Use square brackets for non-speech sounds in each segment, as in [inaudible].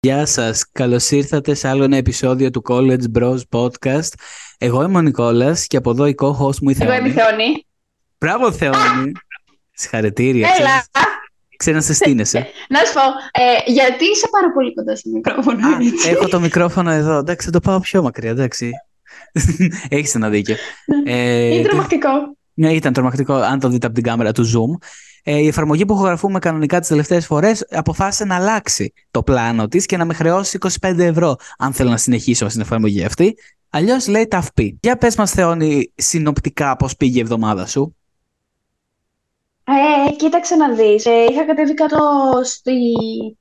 Γεια σας, καλώς ήρθατε σε άλλο ένα επεισόδιο του College Bros Podcast. Εγώ είμαι ο Νικόλας και από εδώ η co-host μου η Εγώ Θεόνη. είμαι η Θεόνη. Μπράβο Θεόνη. Συγχαρητήρια. Έλα. Ξέρεις να σε στείνεσαι. Να σου πω, ε, γιατί είσαι πάρα πολύ κοντά στο μικρόφωνο. Α, έτσι. έχω το μικρόφωνο εδώ. Εντάξει, θα το πάω πιο μακριά, εντάξει. [laughs] Έχεις ένα δίκιο. Ε, Είναι το- τρομακτικό. Ναι, ήταν τρομακτικό αν το δείτε από την κάμερα του Zoom. Ε, η εφαρμογή που ηχογραφούμε κανονικά τις τελευταίες φορές αποφάσισε να αλλάξει το πλάνο της και να με χρεώσει 25 ευρώ αν θέλω να συνεχίσω στην εφαρμογή αυτή. Αλλιώς λέει ταυπή. Για πες μας Θεόνη συνοπτικά πώς πήγε η εβδομάδα σου. Ε, κοίταξε να δεις. Ε, είχα κατέβει κάτω στη...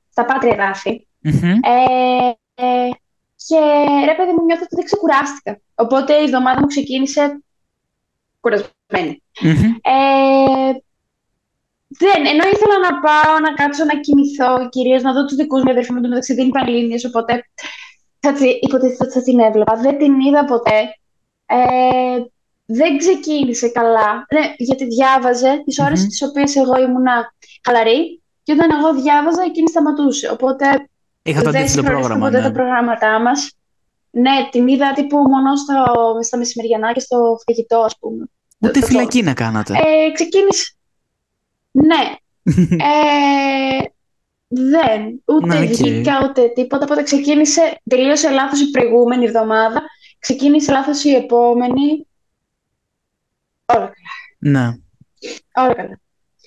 στα πάτρια ράφη. Μμμ. Ε, ε, και ρε παιδί μου νιώθω ότι δεν ξεκουράστηκα. Οπότε η εβδομάδα μου ξεκίνησε κουρασμένη. Μμμ. Ε, δεν, ενώ ήθελα να πάω να κάτσω να κοιμηθώ, κυρίως να δω τους δικούς μου αδερφοί μου το μεταξύ δεν είναι Πανελλήνιες, οπότε θα τη, υποτίθεται ότι θα την έβλεπα. Δεν την είδα ποτέ. Ε, δεν ξεκίνησε καλά, ναι, γιατί διάβαζε τις ώρες Μμμ. τις οποίες εγώ ήμουνα χαλαρή και όταν εγώ διάβαζα εκείνη σταματούσε. Οπότε Είχα το δεν αντίθετο συγχρονίστηκαν πρόγραμμα. ποτέ Ναι. τα προγράμματά μας. Ναι, την είδα τύπου μόνο στο, στα μεσημεριανά και στο φαγητό, ας πούμε. Ούτε το- το- φυλακή να κάνατε. ε, ξεκίνησε. Ναι. [laughs] Ε, δεν. Ούτε Ναι, οκ. βγήκα, ούτε τίποτα. Οπότε ξεκίνησε, τελείωσε λάθος η προηγούμενη εβδομάδα. Ξεκίνησε λάθος η επόμενη. Όλα καλά. ναι. Όλα καλά.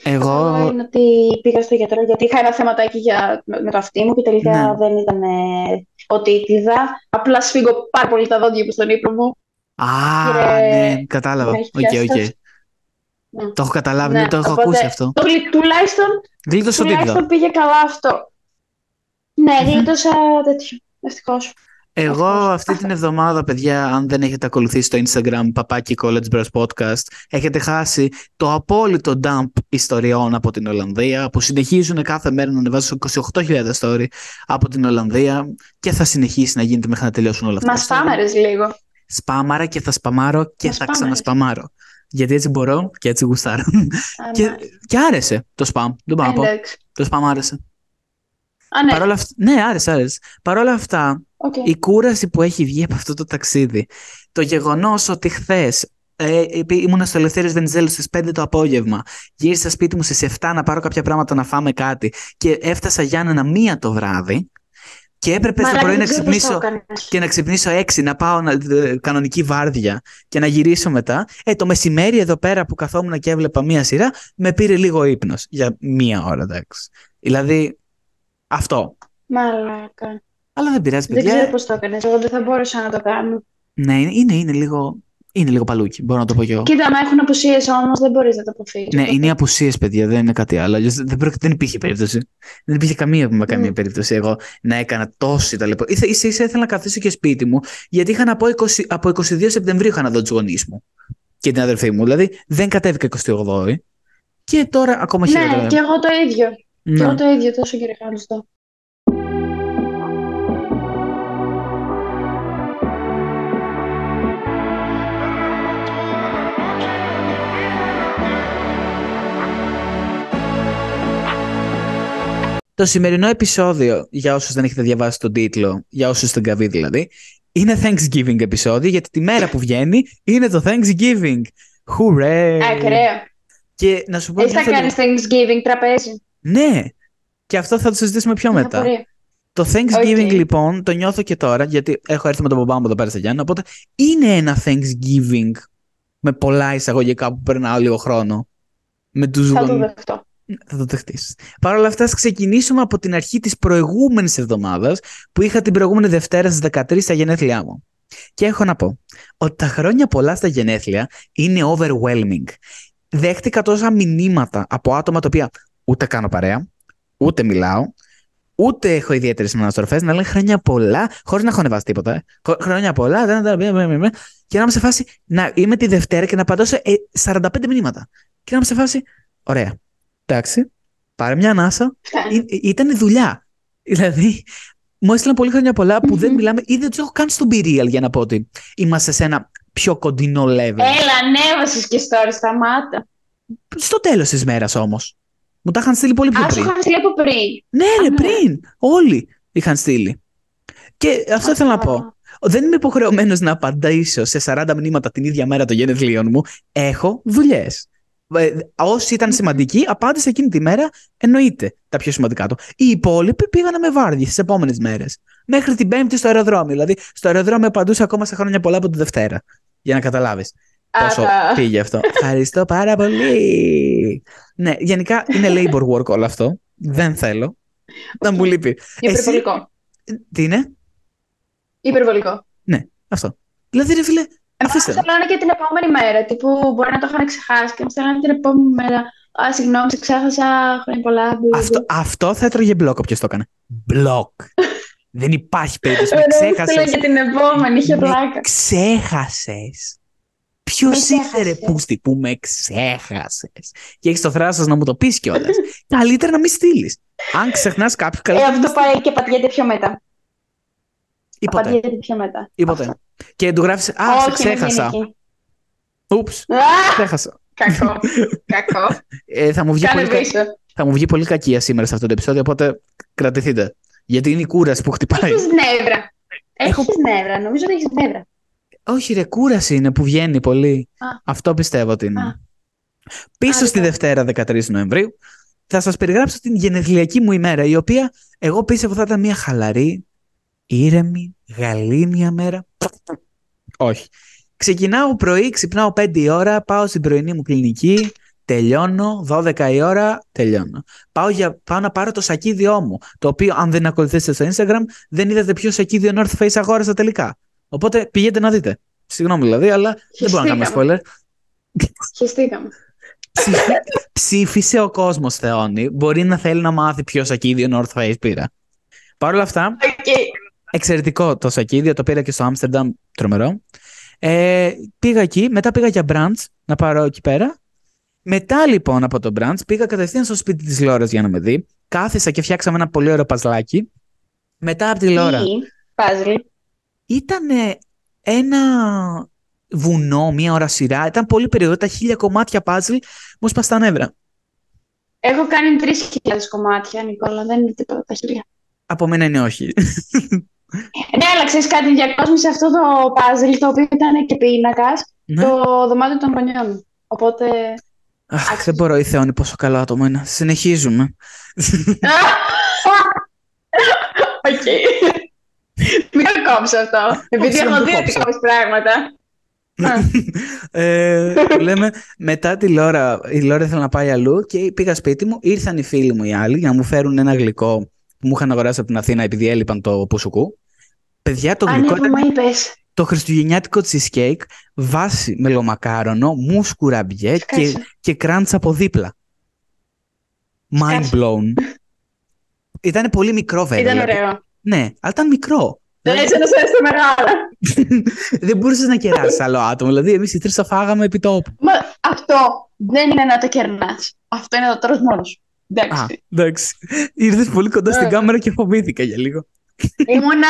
Εγώ... Αυτό είναι ότι πήγα στο γιατρό γιατί είχα ένα θεματάκι για, με, με το αυτί μου και τελικά Ναι. δεν ήταν ε, οτίτιδα. Απλά σφίγγω πάρα πολύ τα δόντια μου στον ύπνο μου. Α, Και- ναι, κατάλαβα. με έχει Οκ, πιάσει οκ. Τόσο. Ναι. Το έχω καταλάβει, Ναι, ναι, το έχω οπότε- ακούσει αυτό. Το γλυ- τουλάχιστον, Γλίτωσε οτίτιδα. τουλάχιστον πήγε καλά αυτό. Ναι, Μμμ. γλίτωσα τέτοιο. Ευτυχώς. Εγώ Ευτυχώς. αυτή την εβδομάδα, παιδιά, αν δεν έχετε ακολουθήσει το Instagram παπάκι College Bros Podcast, έχετε χάσει το απόλυτο dump ιστοριών από την Ολλανδία που συνεχίζουν κάθε μέρα να ανεβάζουν 28.000 story από την Ολλανδία και θα συνεχίσει να γίνεται μέχρι να τελειώσουν όλα αυτά. Μας σπάμαρες λίγο. Σπάμαρα και θα σπαμάρω και Μας θα σπάμαρες. ξανασπαμάρω. Γιατί έτσι μπορώ και έτσι γουστάρω. Α, και, ναι. και άρεσε το spam. Δεν πάω να πω. Εντάξει. Το spam άρεσε. Α, ναι. Παρ' όλα αυτά, ναι, άρεσε, άρεσε. Παρ' όλα αυτά, Οκ. η κούραση που έχει βγει από αυτό το ταξίδι, το γεγονός ότι χθες ε, επί- ήμουνα στο Ελευθέριος Βενιζέλου στις 5 το απόγευμα, γύρισα σπίτι μου στις 7 να πάρω κάποια πράγματα να φάμε κάτι και έφτασα Γιάννενα μία το βράδυ και έπρεπε στο Μαλάκα, πρωί να δεν ξέρω πώς το ξυπνήσω έκανες. και να ξυπνήσω 6, να πάω να, ε, κανονική βάρδια και να γυρίσω μετά. Ε, το μεσημέρι εδώ πέρα που καθόμουν και έβλεπα μία σειρά, με πήρε λίγο ύπνος για μία ώρα, εντάξει. Δηλαδή, αυτό. Μαλάκα. Αλλά δεν πειράζει, Δεν παιδιά. ξέρω πώς το έκανες. Εγώ δεν θα μπορούσα να το κάνω. Ναι, είναι, είναι, είναι λίγο, είναι λίγο παλούκι, μπορώ να το πω κι εγώ. Κοίτα, μα έχουν απουσίες όμως, δεν μπορείς να το αποφύγεις. Ναι, είναι οι απουσίες, παιδιά, δεν είναι κάτι άλλο. Αλλιώς δεν, πρόκειται- δεν υπήρχε περίπτωση. Δεν υπήρχε καμία, με καμία Μμ. περίπτωση εγώ να έκανα τόση ταλαιπωρία. Ίσα ίσα ίσα ήθελα να καθίσω και σπίτι μου, γιατί είχα να πω 20, από 22 Σεπτεμβρίου είχα να δω τους γονείς μου και την αδερφή μου. Δηλαδή δεν κατέβηκα 28η. Και τώρα ακόμα χειρότερα. Ναι, και εγώ το ίδιο. Και Ναι. εγώ το ίδιο, τόσο καιρό είχα το δω. Το σημερινό επεισόδιο, για όσους δεν έχετε διαβάσει τον τίτλο, για όσους στην καβή δηλαδή, είναι Thanksgiving επεισόδιο, γιατί τη μέρα που βγαίνει είναι το Thanksgiving. Hooray! Ακραίο. Και να σου πω Εσύ θα νιώθω λίγο- κάνεις Thanksgiving τραπέζι. Ναι! Και αυτό θα το συζητήσουμε πιο Μια μετά. απορία. Το Thanksgiving Οκ. λοιπόν το νιώθω και τώρα, γιατί έχω έρθει με τον μπαμπά μου εδώ πέρα στα Γιάννα, οπότε είναι ένα Thanksgiving με πολλά εισαγωγικά που περνάω λίγο χρόνο. Με τους Θα το γονείς. δεχτώ. Θα το δεχτείς. Παρ' όλα αυτά, ας ξεκινήσουμε από την αρχή της προηγούμενης εβδομάδας που είχα την προηγούμενη Δευτέρα στις 13 στα γενέθλιά μου. Και έχω να πω ότι τα χρόνια πολλά στα γενέθλια είναι overwhelming. Δέχτηκα τόσα μηνύματα από άτομα τα οποία ούτε κάνω παρέα, ούτε μιλάω, ούτε έχω ιδιαίτερες αναστροφέ να λένε χρόνια πολλά, χωρίς να έχω ανεβάσει τίποτα. ε. Χω- Χρόνια πολλά, δεν, δεν, δεν, δεν, δεν, δεν. και να είμαι σε φάση να είμαι τη Δευτέρα και να απαντώ σε ε, 45 μηνύματα. Και να είμαι σε φάση, ωραία. Εντάξει, πάρε μια ανάσα. Φτάνει. Ή- Ήταν δουλειά. Δηλαδή, μου έστειλαν πολύ χρόνια πολλά που δεν Μμμ. μιλάμε ή δεν τους έχω καν στον Be Real για να πω ότι είμαστε σε ένα πιο κοντινό level. Έλα, ανέβασες και story, σταμάτα. Στο τέλος της μέρας όμως. Μου τα είχαν στείλει πολύ πιο Α, σου πριν. είχα στείλει από πριν. Ναι, ρε, Α, ναι. πριν. Όλοι. είχαν στείλει. Και αυτό θέλω να πω. Δεν είμαι υποχρεωμένος να απαντήσω σε 40 μηνύματα την ίδια μέρα των γενεθλίων μου. Έχω δουλειές. Όσοι ήταν σημαντικοί, απάντησε εκείνη τη μέρα, εννοείται τα πιο σημαντικά του. Οι υπόλοιποι πήγανε με βάρδι στις επόμενες μέρες. Μέχρι την Πέμπτη στο αεροδρόμιο. Δηλαδή, στο αεροδρόμιο απαντούσα ακόμα στα χρόνια πολλά από τη Δευτέρα. Για να καταλάβεις. Πόσο πήγε αυτό. [laughs] Ευχαριστώ πάρα πολύ. Ναι, γενικά είναι labor work όλο αυτό. Δεν θέλω. Να μου λείπει. Υπερβολικό. Τι είναι; Υπερβολικό. Ναι, αυτό. Δηλαδή, ρε φίλε, αφήστε. Θέλω να και την επόμενη μέρα. Τύπου μπορεί να το είχαν ξεχάσει και να την επόμενη μέρα. Α, συγγνώμη, σε ξέχασα. Χρόνια πολλά. Αυτό, αυτό θα έτρωγε μπλοκ όποιος το έκανε. Μπλοκ. Δεν υπάρχει περίπτωση. Με ξέχασες. και την επόμενη, είχε πλάκα. Ξέχασες. Ποιος είσαι ρε πούστη που με ξέχασες. Και έχεις το θράσος να μου το πεις κιόλας. [laughs] Καλύτερα να μην στείλεις. Αν ξεχνάς κάποιο, καλύτερα. Ε, αυτό πάει και πατιέται πιο μετά. Ή ποτέ. πιο μετά. Ή ποτέ. Και του γράφεις. Α, σε ξέχασα. Ούψ. Ξέχασα. Κακό. Κακό. [laughs] Ε, θα, μου βγει πολύ θα μου βγει πολύ κακία σήμερα σε αυτό το επεισόδιο, οπότε κρατηθείτε. Γιατί είναι η κούραση που χτυπάει. Έχεις νεύρα. Έχει νεύρα. Νομίζω ότι έχεις νεύρα. Όχι, ρε, κούραση είναι που βγαίνει πολύ. Αυτό πιστεύω ότι είναι. Α. Πίσω στη Δευτέρα 13 Νοεμβρίου θα σας περιγράψω την γενεθλιακή μου ημέρα, η οποία εγώ πίστευα θα ήταν μια χαλαρή, ήρεμη, γαλήνια μέρα. Όχι. Ξεκινάω πρωί, ξυπνάω 5 η ώρα, πάω στην πρωινή μου κλινική, τελειώνω, 12 η ώρα, τελειώνω. Πάω, για, πάω να πάρω το σακίδιό μου, το οποίο αν δεν ακολουθήσετε στο Instagram, δεν είδατε ποιο σακίδιο North Face αγόρασα τελικά. Οπότε πηγαίνετε να δείτε. Συγγνώμη δηλαδή, αλλά δεν μπορώ να κάνω spoiler. Χεστήκαμε. Ψήφισε ο κόσμος, Θεόνι. Μπορεί να θέλει να μάθει ποιο σακίδιο North Face πήρα. Παρ' όλα αυτά, εξαιρετικό το σακίδιο, το πήρα και στο Άμστερνταμ, τρομερό. Ε, πήγα εκεί, μετά πήγα για brunch να πάρω εκεί πέρα. Μετά λοιπόν από το brunch πήγα κατευθείαν στο σπίτι της Λόρας για να με δει. Κάθισα και φτιάξαμε ένα πολύ ωραίο παζλάκι. Μετά από τη Λόρα. Ήταν ένα βουνό, μία ώρα σειρά. Ήταν πολύ περίοδο. Τα χίλια κομμάτια παζλ μου σπα τα νεύρα. Έχω κάνει τρεις χιλιάδες κομμάτια, Νικόλα. Δεν είναι τίποτα τα χίλια. Από μένα είναι όχι. [laughs] ναι, αλλά ξέρεις κάτι, διακόσμησε αυτό το παζλ το οποίο ήταν και πίνακας, ναι. το δωμάτιο των γονιών. Οπότε. Αχ, δεν μπορώ, η Θεόνη, πόσο καλό άτομο είναι. Συνεχίζουμε. [laughs] Οκ. Μην το κόψω αυτό. Επειδή έχω δει ότι κόψει πράγματα. ε, λέμε μετά τη Λόρα, η Λόρα ήθελε να πάει αλλού και πήγα σπίτι μου. Ήρθαν οι φίλοι μου οι άλλοι για να μου φέρουν ένα γλυκό που μου είχαν αγοράσει από την Αθήνα επειδή έλειπαν το πουσουκού. Παιδιά, το γλυκό ήταν το χριστουγεννιάτικο cheesecake βάση μελομακάρονο, μους κουραμπιέ και, και crunch από δίπλα. Mind blown. Ήταν πολύ μικρό βέβαια. Ήταν δηλαδή. ωραίο. Ναι, αλλά ήταν μικρό. Δεν έτσι να σε μεγάλα. δεν μπορούσες να κεράσει άλλο άτομο. Δηλαδή, εμείς οι τρεις θα φάγαμε επί τόπου. Μα αυτό δεν είναι να το κερνάς. Αυτό είναι να το τρως μόνος σου. Εντάξει. Α, εντάξει. Ήρθες πολύ κοντά στην κάμερα και φοβήθηκα για λίγο. Ήμουνα.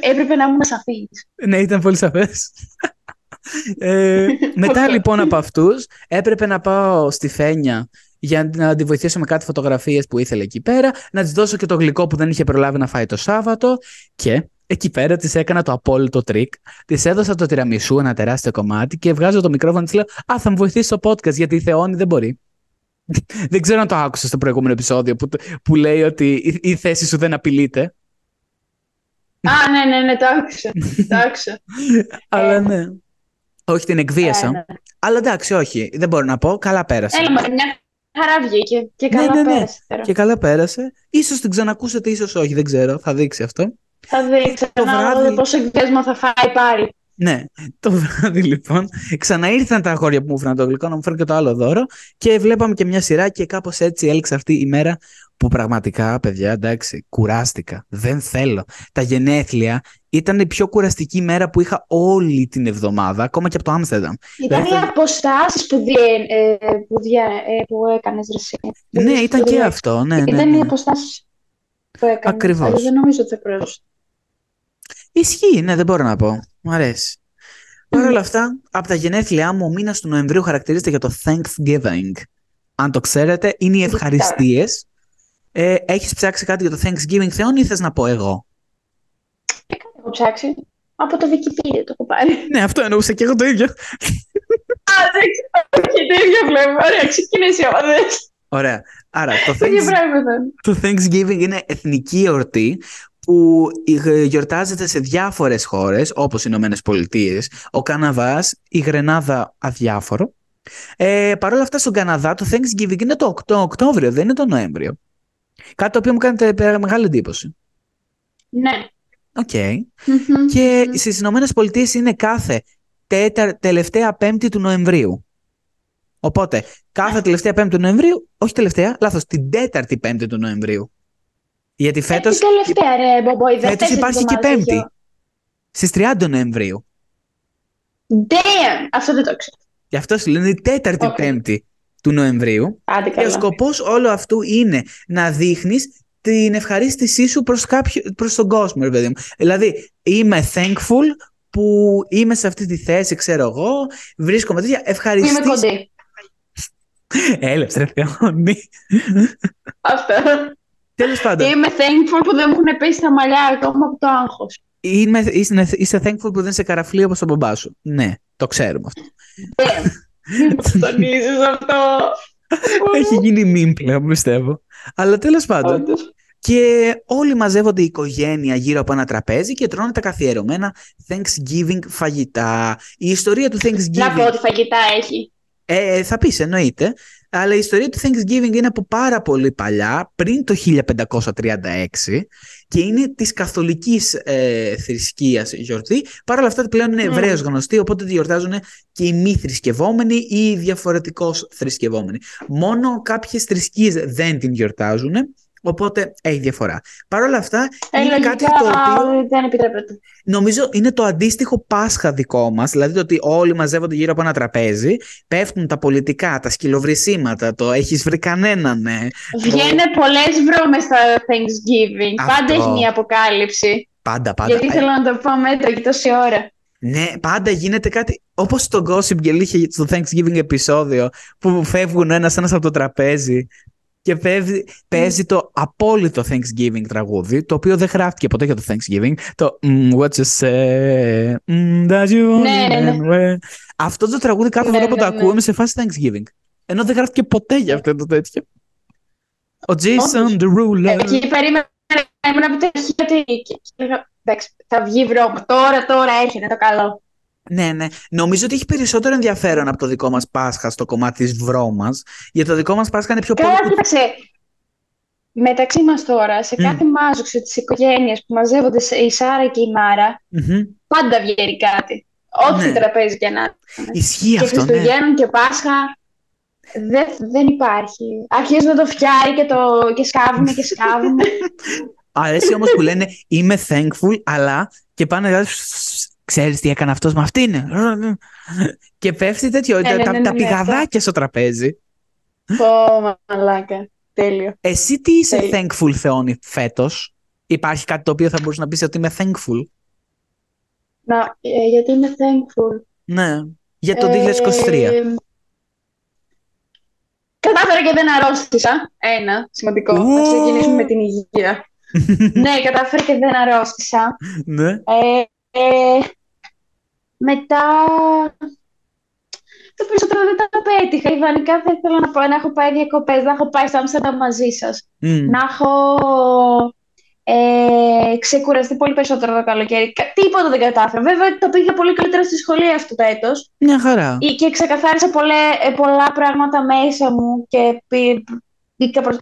Ε, έπρεπε να ήμουν σαφής. ναι, ήταν πολύ σαφές. ε, μετά [laughs] λοιπόν από αυτούς, έπρεπε να πάω στη Φένια για να τη βοηθήσω με κάτι φωτογραφίες που ήθελε εκεί πέρα, να της δώσω και το γλυκό που δεν είχε προλάβει να φάει το Σάββατο και εκεί πέρα της έκανα το απόλυτο τρικ. Της έδωσα το τιραμισού, ένα τεράστιο κομμάτι και βγάζω το μικρόφωνο της λέω Α, θα μου βοηθήσει στο podcast γιατί η Θεόνη δεν μπορεί. [laughs] δεν ξέρω αν το άκουσα στο προηγούμενο επεισόδιο που, που λέει ότι η, η θέση σου δεν απειλείται. Α, ναι, ναι, ναι, το άκουσα. το άκουσα. [laughs] Αλλά ε. ναι. Όχι, την εκβίασα. Ε, ναι. Αλλά εντάξει, όχι, δεν μπορώ να πω. Καλά πέρασε. Έλα, μια Χαρά βγήκε και ναι, καλά ναι, ναι, ναι. πέρασε. Και καλά πέρασε. Ίσως την ξανακούσετε, ίσως όχι, δεν ξέρω. Θα δείξει αυτό. Θα δείξει. Το βράδυ... πόσο εκδέσμα θα φάει πάλι. Ναι, το βράδυ λοιπόν ξαναήρθαν τα αγόρια που μου έφεραν το γλυκό να μου φέρουν και το άλλο δώρο και βλέπαμε και μια σειρά και κάπως έτσι έληξε αυτή η μέρα που πραγματικά, παιδιά, εντάξει, κουράστηκα. Δεν θέλω. Τα γενέθλια ήταν η πιο κουραστική μέρα που είχα όλη την εβδομάδα, ακόμα και από το Άμστερνταμ. Ήταν οι αποστάσεις που, διέ, ε, που, δια, ε, που έκανες ρεσί. Ναι, ήταν και αυτό. Ναι, ναι, ήταν ναι. οι αποστάσεις που έκανες. Ακριβώς. Δεν νομίζω ότι θα προέρχονται. Ισχύει, ναι, δεν μπορώ να πω. Μου αρέσει. Παρ' όλα αυτά, από τα γενέθλιά μου, ο μήνας του Νοεμβρίου χαρακτηρίζεται για το Thanksgiving. Αν το ξέρετε, είναι οι ευχαριστίες Ε, έχεις ψάξει κάτι για το Thanksgiving Θεόν ή θες να πω εγώ; Ε, κάτι έχω ψάξει. Από το Wikipedia το έχω πάρει. Ναι, αυτό εννοούσα και εγώ το ίδιο. Α, δεν ξέρω. το ίδιο βλέπω. Ωραία, ξεκινήσει άμα θες. Ωραία. Άρα, το, Το ίδιο Thanks- πράγματα. το Thanksgiving είναι εθνική εορτή που γιορτάζεται σε διάφορες χώρες, όπως οι Ηνωμένες Πολιτείες, ο Καναδάς, η Γρενάδα αδιάφορο. Ε, Παρ' όλα αυτά, στον Καναδά το Thanksgiving είναι το 8 Οκτώβριο, δεν είναι το Νοέμβριο. Κάτι το οποίο μου κάνει τε- μεγάλη εντύπωση. Ναι. Οκ. Μμμ, Και μμμ. στις Ηνωμένες Πολιτείες είναι κάθε τέταρ, τελευταία πέμπτη του Νοεμβρίου. Οπότε, κάθε τελευταία πέμπτη του Νοεμβρίου, όχι τελευταία, λάθος, την τέταρτη πέμπτη του Νοεμβρίου. Γιατί Ε, φέτος, την τελευταία, ρε, Μπομπό, η φέτος δεύτερη υπάρχει και εβδομάδα πέμπτη. έχει Στις 30 Νοεμβρίου. ο- Damn! Αυτό δεν το ξέρω. Γι' αυτό σου λένε η τέταρτη Οκ. πέμπτη του Νοεμβρίου. Άντε Και ο καλά. σκοπός όλου αυτού είναι να δείχνεις την ευχαρίστησή σου προς, κάποιο, προς τον κόσμο, ρε παιδί μου. Δηλαδή, είμαι thankful που είμαι σε αυτή τη θέση, ξέρω εγώ, βρίσκομαι τέτοια, Είμαι ευχαριστής. κοντή. [laughs] Έλεος, Θεόνη. Αυτό. Τέλος πάντων, Είμαι thankful που δεν μου έχουν πέσει τα μαλλιά ακόμα από το άγχος. είμαι, είσαι, είσαι thankful που δεν σε καραφλεί όπως τον μπαμπά σου. Ναι, το ξέρουμε αυτό. Damn. Μην το τονίζεις αυτό. Έχει γίνει meme πλέον, πιστεύω. Αλλά τέλος πάντων, Όντως. Και όλοι μαζεύονται η οικογένεια γύρω από ένα τραπέζι και τρώνε τα καθιερωμένα Thanksgiving φαγητά. Η ιστορία του Να πω Thanksgiving. ότι φαγητά έχει. Ε, θα πεις, εννοείται. Αλλά η ιστορία του Thanksgiving είναι από πάρα πολύ παλιά, πριν το 1536 και είναι της καθολικής ε, θρησκείας γιορτή. Παρ' όλα αυτά πλέον είναι Ναι. ευρέως γνωστή, οπότε τη γιορτάζουν και οι μη θρησκευόμενοι ή οι διαφορετικώς θρησκευόμενοι. Μόνο κάποιες θρησκείες δεν την γιορτάζουν, οπότε έχει διαφορά. Παρ' όλα αυτά Ε, είναι λογικά κάτι το οποίο δεν επιτρέπεται. Νομίζω είναι το αντίστοιχο Πάσχα δικό μας, δηλαδή το ότι όλοι μαζεύονται γύρω από ένα τραπέζι, πέφτουν τα πολιτικά, τα σκυλοβρισίματα, το έχεις βρει κανέναν, ναι. Βγαίνουν πολλές βρώμες στα Thanksgiving. Αυτό. Πάντα έχει μια αποκάλυψη. Πάντα, πάντα. Γιατί Ε, ήθελα να το πω μέτρα και τόση ώρα. Ναι, πάντα γίνεται κάτι, όπως στο Gossip Girl είχε στο Thanksgiving επεισόδιο, που φεύγουν ένας ένας από το τραπέζι και παίζει, παίζει το απόλυτο Thanksgiving τραγούδι, το οποίο δεν γράφτηκε ποτέ για το Thanksgiving, το mm, What you say, mm, that you Ναι, ναι, ναι. only wear». Αυτό το τραγούδι κάθε Ναι, φορά που ναι, το ναι. ακούμε σε φάση Thanksgiving. Ενώ δεν γράφτηκε ποτέ για αυτό το τέτοιο. Ο Jason Όντως. Derulo. Εκεί περίμενα ήμουν από την αρχή ότι και- και έλεγα, εντάξει, θα βγει βρώμα. Τώρα, τώρα έρχεται το καλό. Ναι, ναι. Νομίζω ότι έχει περισσότερο ενδιαφέρον από το δικό μας Πάσχα στο κομμάτι της βρώμας. Γιατί το δικό μας Πάσχα είναι πιο πολύ... Καλά, κοίταξε. Μεταξύ μας τώρα, σε Μμ. κάθε μάζοξο της οικογένειας που μαζεύονται σε- η Σάρα και η Μάρα, Μμμ. πάντα βγαίνει κάτι. Ό,τι Ναι. τραπέζι και να είναι. Ισχύει Και αυτό, ναι. Χριστουγέννων και Πάσχα δεν, δεν υπάρχει. Αρχίζουν το φτιάρι και, το, και σκάβουνε και σκάβουνε. [laughs] Αρέσει όμως που λένε είμαι thankful, αλλά και πάνε να ξέρεις τι έκανε αυτός με αυτήν; Και πέφτει τέτοιο, Ναι, ναι, τα, ναι, τα ναι, πηγαδάκια στο τραπέζι. Πω, μαλάκα. Τέλειο. Εσύ τι είσαι Τέλειο. thankful, Θεόνι, φέτος; Υπάρχει κάτι το οποίο θα μπορούσε να πεις ότι είμαι thankful; Να, ε, γιατί είμαι thankful; Ναι, για το 2023. Ε, κατάφερα και δεν αρρώστησα. Ένα, σημαντικό. Ου. Να ξεκινήσουμε με την υγεία. [laughs] ναι, κατάφερα και δεν αρρώστησα. ναι. Ε, ε, μετά... Το περισσότερο δεν τα πέτυχα. Ιδανικά θα ήθελα να, πάω, να έχω πάει διακοπές, να έχω πάει στο Άμστερνταμ μαζί σας. Μμ. Να έχω ε, ξεκουραστεί πολύ περισσότερο το καλοκαίρι. Κα- Τίποτα δεν κατάφερα. Βέβαια, το πήγα πολύ καλύτερα στη σχολή αυτό το έτος. Μια χαρά. Ή- και ξεκαθάρισα πολλέ, ε, πολλά πράγματα μέσα μου και πή- μπήκα προς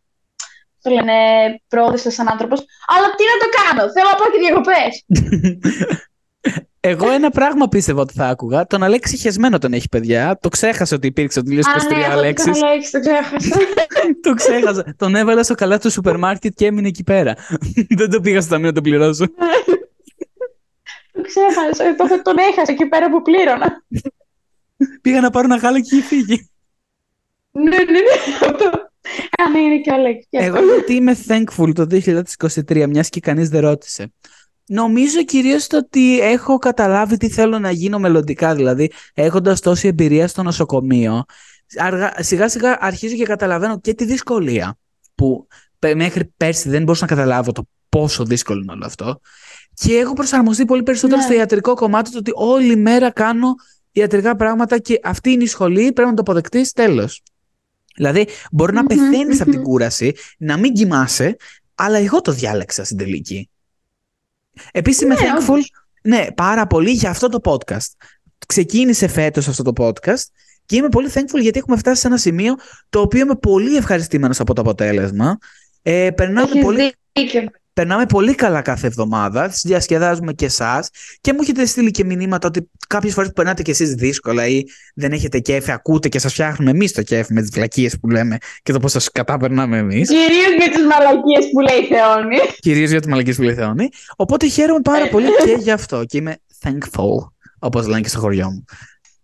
το λένε πρόοδιστα σαν άνθρωπος. Αλλά τι να το κάνω, θέλω να πάω και διακοπές. [laughs] Εγώ ένα πράγμα πίστευα ότι θα άκουγα. Τον Αλέξη Χεσμένο τον έχει, παιδιά. Το ξέχασε ότι υπήρξε το 2023 Α, ναι, αυτό Αλέξης. το Αλέξης, το ξέχασα. [laughs] το ξέχασα. Τον έβαλα στο καλά του σούπερ μάρκετ και έμεινε εκεί πέρα. [laughs] Δεν το πήγα στο ταμείο να το πληρώσω. το ξέχασα, το, τον έχασα εκεί πέρα που πλήρωνα. Πήγα να πάρω ένα γάλα και είχε φύγει. ναι, ναι, ναι, αυτό. Α, ναι, είναι και ο Αλέξη. Εγώ γιατί είμαι thankful το 2023, μιας και κανείς δεν ρώτησε. Νομίζω κυρίως το ότι έχω καταλάβει τι θέλω να γίνω μελλοντικά, δηλαδή έχοντας τόση εμπειρία στο νοσοκομείο, αργά, σιγά σιγά αρχίζω και καταλαβαίνω και τη δυσκολία που Πε- Μέχρι πέρσι δεν μπορούσα να καταλάβω το πόσο δύσκολο είναι όλο αυτό. Και έχω προσαρμοστεί πολύ περισσότερο Ναι. στο ιατρικό κομμάτι του ότι όλη μέρα κάνω ιατρικά πράγματα και αυτή είναι η σχολή, πρέπει να το αποδεκτείς, τέλος. Δηλαδή, μπορεί να Μμμ, πεθαίνεις από την μμμ. κούραση, να μην κοιμάσαι, αλλά εγώ το διάλεξα στην τελική. Επίσης, είμαι Ναι, thankful όντως. ναι, πάρα πολύ για αυτό το podcast. Ξεκίνησε φέτος αυτό το podcast και είμαι πολύ thankful γιατί έχουμε φτάσει σε ένα σημείο το οποίο είμαι πολύ ευχαριστημένος από το αποτέλεσμα. Ε, περνάμε, Έχεις πολύ, δίκιο. Περνάμε πολύ καλά κάθε εβδομάδα, διασκεδάζουμε και εσάς και μου έχετε στείλει και μηνύματα ότι κάποιες φορές που περνάτε και εσείς δύσκολα ή δεν έχετε κέφι, ακούτε και σας φτιάχνουμε εμείς το κέφι με τις βλακίες που λέμε και το πώς σας καταπερνάμε εμείς. Κυρίως με τις μαλακίες που λέει η Θεόνη. Κυρίως για τις μαλακίες που λέει Θεόνη. Οπότε χαίρομαι πάρα πολύ [laughs] και γι' αυτό. Και είμαι thankful, όπως λένε και στο χωριό μου.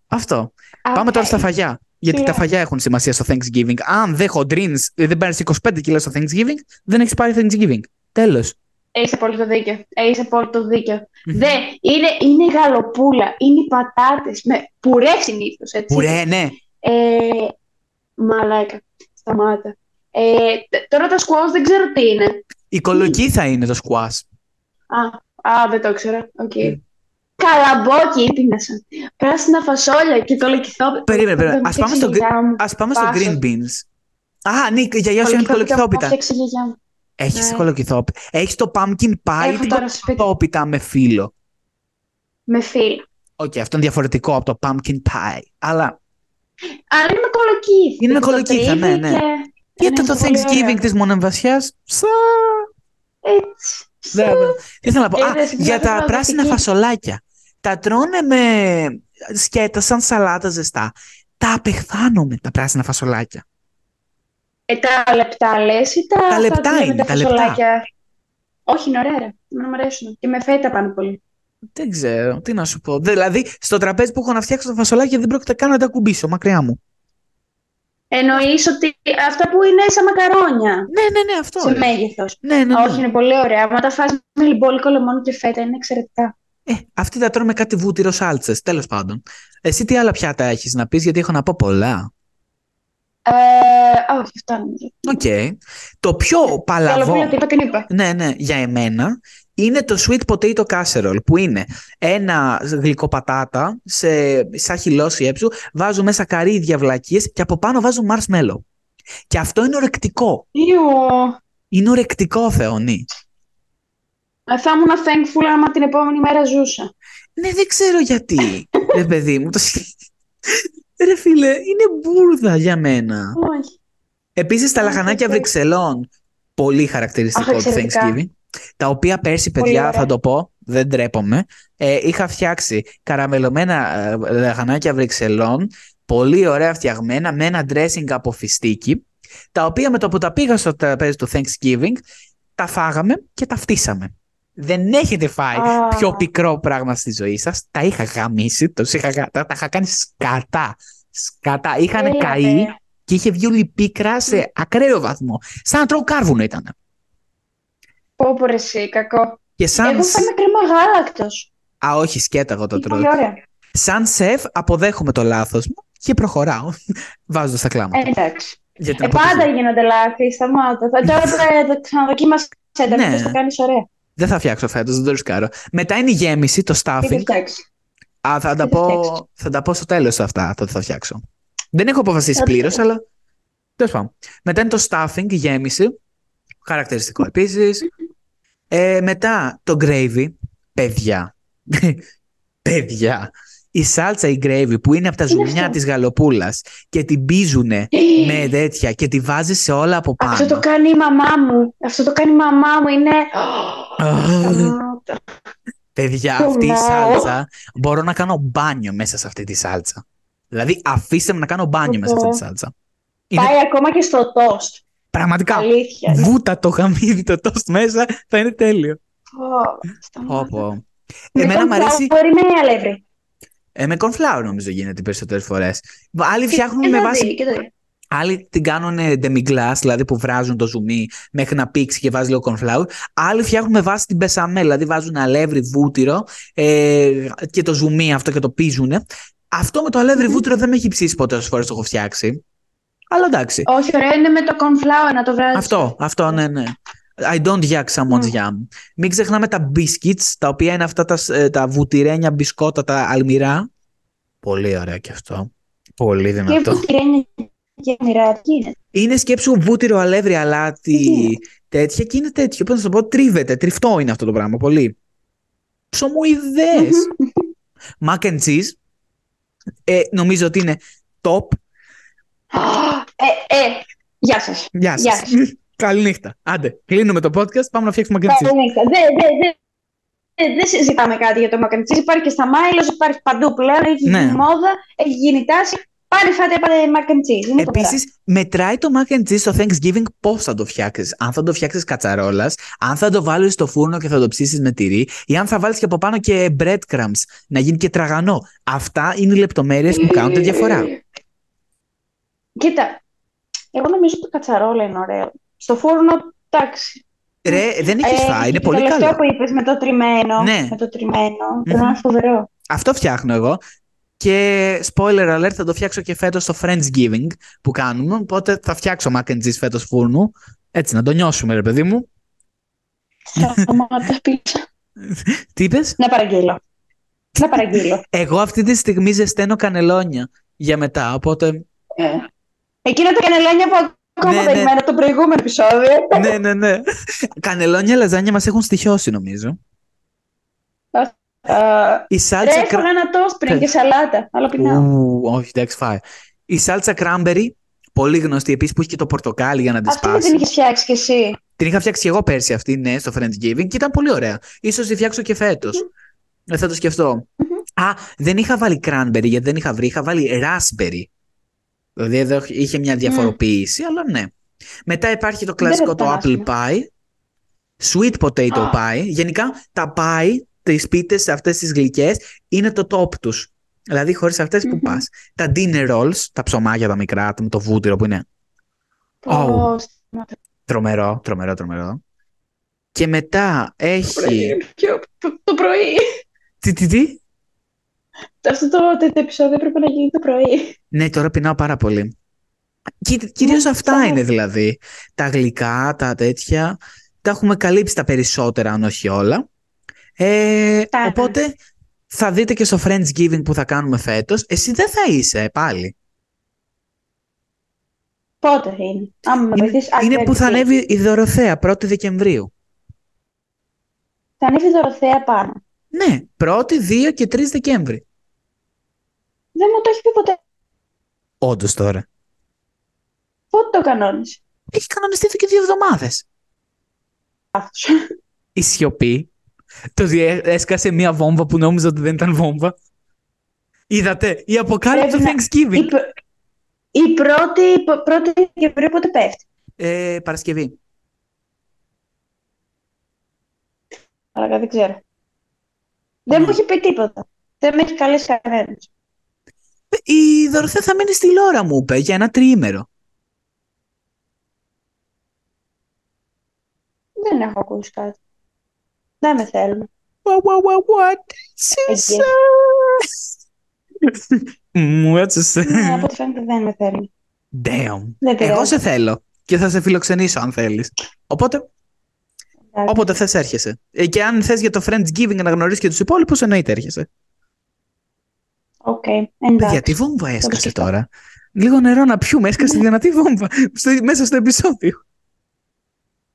Αυτό. Πάμε τώρα στα φαγιά. Γιατί Σιγά. τα φαγιά έχουν σημασία στο Thanksgiving. Αν δεν χοντρίνεις, δεν παίρνεις 25 κιλά στο Thanksgiving, δεν έχεις πάρει Thanksgiving. Τέλος. Έχεις απόλυτο δίκιο. Έχεις απόλυτο δίκιο. Δε, είναι, είναι η γαλοπούλα, είναι οι πατάτες, με πουρέ συνήθως, έτσι. Πουρέ, ναι. Ε, μαλάκα, σταμάτα. Ε, τ- τώρα τα squash δεν ξέρω τι είναι. Η κολοκύθα είναι το squash. Α, α δεν το ήξερα. Οκ. Mm. Καλαμπόκι ύπνασα. Πράσινα φασόλια και κολοκυθόπιτα. Περίμενε, περίμενε. Ας πάμε στο green. Α πάμε στο Πάσο. green beans. Α, ναι, η γιαγιά σου είναι κολοκυθόπιτα. Φτιάξει η γιαγιά μου. Έχεις Ναι. κολοκυθόπιτα. Έχεις το pumpkin pie ή Έχω την τώρα στο σπίτι. κολοκυθόπιτα με φύλλο. Με φίλ. Οκ, αυτό είναι διαφορετικό από το pumpkin pie. Αλλά Αλλά είναι με κολοκύθι. Είναι με Το κολοκύθα, ναι, τρίβει ναι. και- γιατί είναι το πολύ Thanksgiving ωραίο. της μονεμβασιάς Σα... Έτσι. Δεν, δεν. Τι θέλω να πω; Α, Είδες, για μια τα πραγματική. πράσινα φασολάκια. Τα τρώνε με σκέτα σαν σαλάτα ζεστά. Τα απεχθάνομαι τα πράσινα φασολάκια. Ε, τα λεπτά λες ή τα, Τα λεπτά αυτά είναι, με τα λεπτά. φασολάκια; Όχι, είναι ωραία. ρε. Εμένα μου αρέσουν. Και με φέτα πάνω πολύ. Δεν ξέρω, τι να σου πω. Δηλαδή, στο τραπέζι που έχω να φτιάξω τα φασολάκια δεν πρόκειται καν να τα κουμπίσω μακριά μου. Εννοείς ότι αυτά που είναι σαν μακαρόνια. Ναι, ναι, ναι, αυτό. σε ρε. μέγεθος. Ναι, ναι, ναι. Όχι, είναι πολύ ωραία. Αν τα φας με μπόλικο λεμόνι και φέτα, είναι εξαιρετικά. Ε, αυτοί τα τρώμε κάτι βούτυρο σάλτσες. Τέλος πάντων. Εσύ τι άλλα πιάτα έχεις να πεις, γιατί έχω να πω πολλά. Ε, όχι, αυτά νομίζω. Οκ. Το πιο παλαβό. Γαλοπούλα, τι είπα, την είπα. Ναι, ναι, για εμένα είναι το sweet potato casserole που είναι ένα γλυκό πατάτα σε σαν χυλό σκέψου, βάζουν μέσα καρύδια βλακείες και από πάνω βάζουν marshmallow. Και αυτό είναι ορεκτικό. Ιω. Είναι ορεκτικό, Θεονή. Ε, Θα ήμουν thankful άμα την επόμενη μέρα ζούσα. Ναι, δεν ξέρω γιατί. [laughs] Ρε παιδί μου, το... σ- Ρε φίλε, είναι μπουρδα για μένα. Όχι. Επίσης τα Α, λαχανάκια οκ. Βρυξελών, πολύ χαρακτηριστικό Αχ, του εξαιρετικά. Thanksgiving. Τα οποία πέρσι, Πολύ παιδιά, ωραία. θα το πω, δεν τρέπομαι. Ε, είχα φτιάξει καραμελωμένα ε, λαχανάκια Βρυξελών, πολύ ωραία φτιαγμένα, με ένα dressing από φιστίκι, τα οποία με το που τα πήγα στο τραπέζι του Thanksgiving, τα φάγαμε και τα φτύσαμε. Δεν έχετε φάει Α. πιο πικρό πράγμα στη ζωή σας. Τα είχα γαμίσει, τους είχα, γα- τα, τα είχα κάνει σκατά. Σκατά. Είχαν Έλατε. καεί και είχε βγει όλη η πίκρα σε ακραίο βαθμό. Σαν να τρώω κάρβουνο ήταν. Πω πω ρε εσύ, κακό. Και σαν. Εγώ φάει με κρέμα γάλακτος. Α, όχι, σκέτα εγώ το Είναι τρώω. πολύ ωραία. Σαν σεφ, αποδέχομαι το λάθος μου και προχωράω. [laughs] Βάζω στα κλάματα. Ε, εντάξει. για την Ε, πάντα αποτυχία. γίνονται λάθη, σταμάτα. Θα τώρα θα θα ξαναδοκίμασαι τα Ναι. ναι. το κάνεις ωραία. Δεν θα φτιάξω φέτος, δεν το ρισκάρω. Μετά είναι η γέμιση, το Τι θα stuffing. φτιάξεις; Α, θα, τα Τι θα πω, φτιάξεις; θα τα πω στο τέλος αυτά, το τι θα φτιάξω. Δεν έχω αποφασίσει Θα- πλήρως, αλλά τέλος πάντων. Μετά είναι το stuffing, η γέμιση, χαρακτηριστικό επίσης. Ε, μετά το gravy, παιδιά. [laughs] παιδιά. Η σάλτσα, η gravy που είναι από τα Τι είναι ζουμιά αυτό; της γαλοπούλας και την πίζουνε με [gasps] τέτοια και τη βάζεις σε όλα από πάνω. Αυτό το κάνει η μαμά μου. Αυτό το κάνει η μαμά μου. Είναι... Σταμάτα. [gasps] Παιδιά, Το αυτή η μάω. σάλτσα μπορώ να κάνω μπάνιο μέσα σε αυτή τη σάλτσα. Δηλαδή, αφήστε με να κάνω μπάνιο μέσα σε αυτή τη σάλτσα. Είναι Πάει ακόμα και στο τόστ. πραγματικά Αλήθεια. βούτα το γαμίδι το τόστ μέσα, θα είναι τέλειο. Πω, Πω, σταμάτα. πω. Με Εμένα μου αρέσει. Μπορεί με αλεύρι. Ε, με cornflour νομίζω γίνεται περισσότερες φορές. Άλλοι φτιάχνουν Ε, με το βάση. δει, και το δει. Άλλοι την κάνουν demi-glace, δηλαδή που βράζουν το ζουμί μέχρι να πήξει και βάζει λίγο cornflour. Άλλοι φτιάχνουν με βάση την μπεσαμέλ, δηλαδή βάζουν αλεύρι βούτυρο ε, και το ζουμί αυτό και το πίζουν. Αυτό με το αλεύρι Μμμ. βούτυρο δεν με έχει ψήσει ποτέ όσες φορές το έχω φτιάξει. Αλλά εντάξει. Όχι, ωραία, είναι με το cornflour να το βράζεις. Αυτό, αυτό, ναι, ναι. I don't yak someone's Mm. yum. Μην ξεχνάμε τα biscuits, τα οποία είναι αυτά τα, ε, τα βουτυρένια μπισκότα, τα αλμυρά. Πολύ ωραία και αυτό. Πολύ Και δυνατό. που τυρένια και μοιρά, τι είναι; Είναι σκέψου βούτυρο, αλεύρι, αλάτι, Τι είναι; τέτοια και είναι τέτοιο. Πώς να σου το πω, τρίβεται, τριφτό είναι αυτό το πράγμα, πολύ. Ψωμοειδές. Mac and cheese. Ε, νομίζω ότι είναι top. [gasps] Ε, ε, γεια σας. Γεια Γεια σας. Καληνύχτα. Άντε, κλείνουμε το podcast, πάμε να φτιάξουμε mac and cheese. Καληνύχτα. Δεν δε, δε, δε, δεν συζητάμε κάτι για το mac and cheese. Υπάρχει και στα Μάιλος, υπάρχει παντού πλέον. Έχει Ναι. γίνει μόδα, έχει γίνει τάση. Πάρε φάτε πάρε mac and cheese. Είναι φοβερά. Επίσης, μετράει το mac and cheese στο Thanksgiving πώς θα το φτιάξεις. Αν θα το φτιάξεις κατσαρόλας, αν θα το βάλεις στο φούρνο και θα το ψήσεις με τυρί, ή αν θα βάλεις και από πάνω και breadcrumbs να γίνει και τραγανό. Αυτά είναι οι λεπτομέρειες που κάνουν τη διαφορά. Κοίτα, εγώ νομίζω ότι το κατσαρόλα είναι ωραίο. Στο φούρνο, εντάξει. Ρε, δεν έχει Ε, φάει, είναι το πολύ τελευταίο καλό. που είπες με το τριμμένο. Ναι. Με το τριμμένο. Πρέπει να είναι φοβερό. Αυτό φτιάχνω εγώ. Και spoiler alert, θα το φτιάξω και φέτος στο Friendsgiving που κάνουμε. Οπότε θα φτιάξω mac and cheese φέτος φούρνου. Έτσι, να το νιώσουμε, ρε παιδί μου. Σταμάτα πίσω. [laughs] Τι είπες, Να παραγγείλω. Να παραγγείλω. Εγώ αυτή τη στιγμή ζεσταίνω κανελόνια για μετά. Οπότε. Ε. Εκείνο το κανελόνια που ακόμα Ναι, ναι. περιμένω από το προηγούμενο επεισόδιο. ναι, ναι, ναι. Κανελόνια λαζάνια μας έχουν στοιχειώσει, νομίζω. Ε, Η Ρε, σάλτσα. έφαγα ένα τόστ πριν Πες. και σαλάτα. Αλλά πεινάω. Ου, όχι, εντάξει, φάει. Η σάλτσα κράμπερι, πολύ γνωστή επίσης που έχει και το πορτοκάλι για να τη Αυτή δεν την σπάσει. είχες φτιάξει κι εσύ. Την είχα φτιάξει και εγώ πέρσι αυτή, ναι, στο Friendsgiving και ήταν πολύ ωραία. σω τη φτιάξω και φέτος. Δεν θα το σκεφτώ. Α, δεν είχα βάλει cranberry γιατί δεν είχα βρει, είχα βάλει raspberry. Δηλαδή εδώ είχε μια διαφοροποίηση, αλλά ναι. Μετά υπάρχει το κλασικό το ήταν apple pie, sweet potato Α. pie. Γενικά τα pie, τις πίτες αυτές τις γλυκές, είναι το top τους. Δηλαδή χωρίς αυτές που Μμμ. πας. Τα dinner rolls, τα ψωμάκια τα μικρά, με το βούτυρο που είναι Πώς. τρομερό, τρομερό, τρομερό. Και μετά έχει... Ποιο- το- Το πρωί. Τι, τι, τι; Αυτό το, το, το επεισόδιο έπρεπε να γίνει το πρωί. Ναι, τώρα πεινάω πάρα πολύ. Κι, κυρίως Ναι, αυτά σαν- είναι δηλαδή. Τα γλυκά, τα τέτοια. Τα έχουμε καλύψει τα περισσότερα, αν όχι όλα. Ε, Τα- οπότε θα δείτε και στο Friendsgiving που θα κάνουμε φέτος. Εσύ δεν θα είσαι πάλι. Πότε είναι; Άμα με Είναι, βοηθήσεις. είναι που θα ανέβει η Δωροθέα 1η Δεκεμβρίου. Θα ανέβει η Δωροθέα πάνω. Ναι, 1η, 2 και 3 Δεκέμβρη. Δεν μου το έχει πει ποτέ. Όντως τώρα. Πότε το κανόνισε; Έχει κανονιστεί εδώ και δύο εβδομάδες. Λάθος. Η σιωπή. Το ότι έ- έσκασε μία βόμβα που νόμιζα ότι δεν ήταν βόμβα. Είδατε, η αποκάλυψη του Πρέπει να- Thanksgiving. Η, π- η πρώτη, η π- πρώτη Δεκεμβρίου πότε πέφτει; Ε, Παρασκευή. Αλλά δεν ξέρω. Δεν Ναι. μου έχει πει τίποτα. Δεν με έχει καλέσει κανένας. Η Δωροθέα θα μείνει στη Λόρα μου, είπε, για ένα τριήμερο. Δεν έχω ακούσει κάτι. Δεν με θέλουν. What, what, what, what? Εκεί. Μου έτσι. Ναι, από ό,τι φαίνεται δεν με θέλουν. Damn. Δεν Εγώ πειράζει. σε θέλω και θα σε φιλοξενήσω αν θέλεις. Οπότε, Εντάξει. όποτε θες έρχεσαι. Ε, Και αν θες για το Friendsgiving να γνωρίσεις και τους υπόλοιπους, εννοείται έρχεσαι. Οκ, Παιδιά, εντάξει. τι βόμβα έσκασε σκεφτώ. τώρα. Λίγο νερό να πιούμε, έσκασε δυνατή βόμβα στο, μέσα στο επεισόδιο.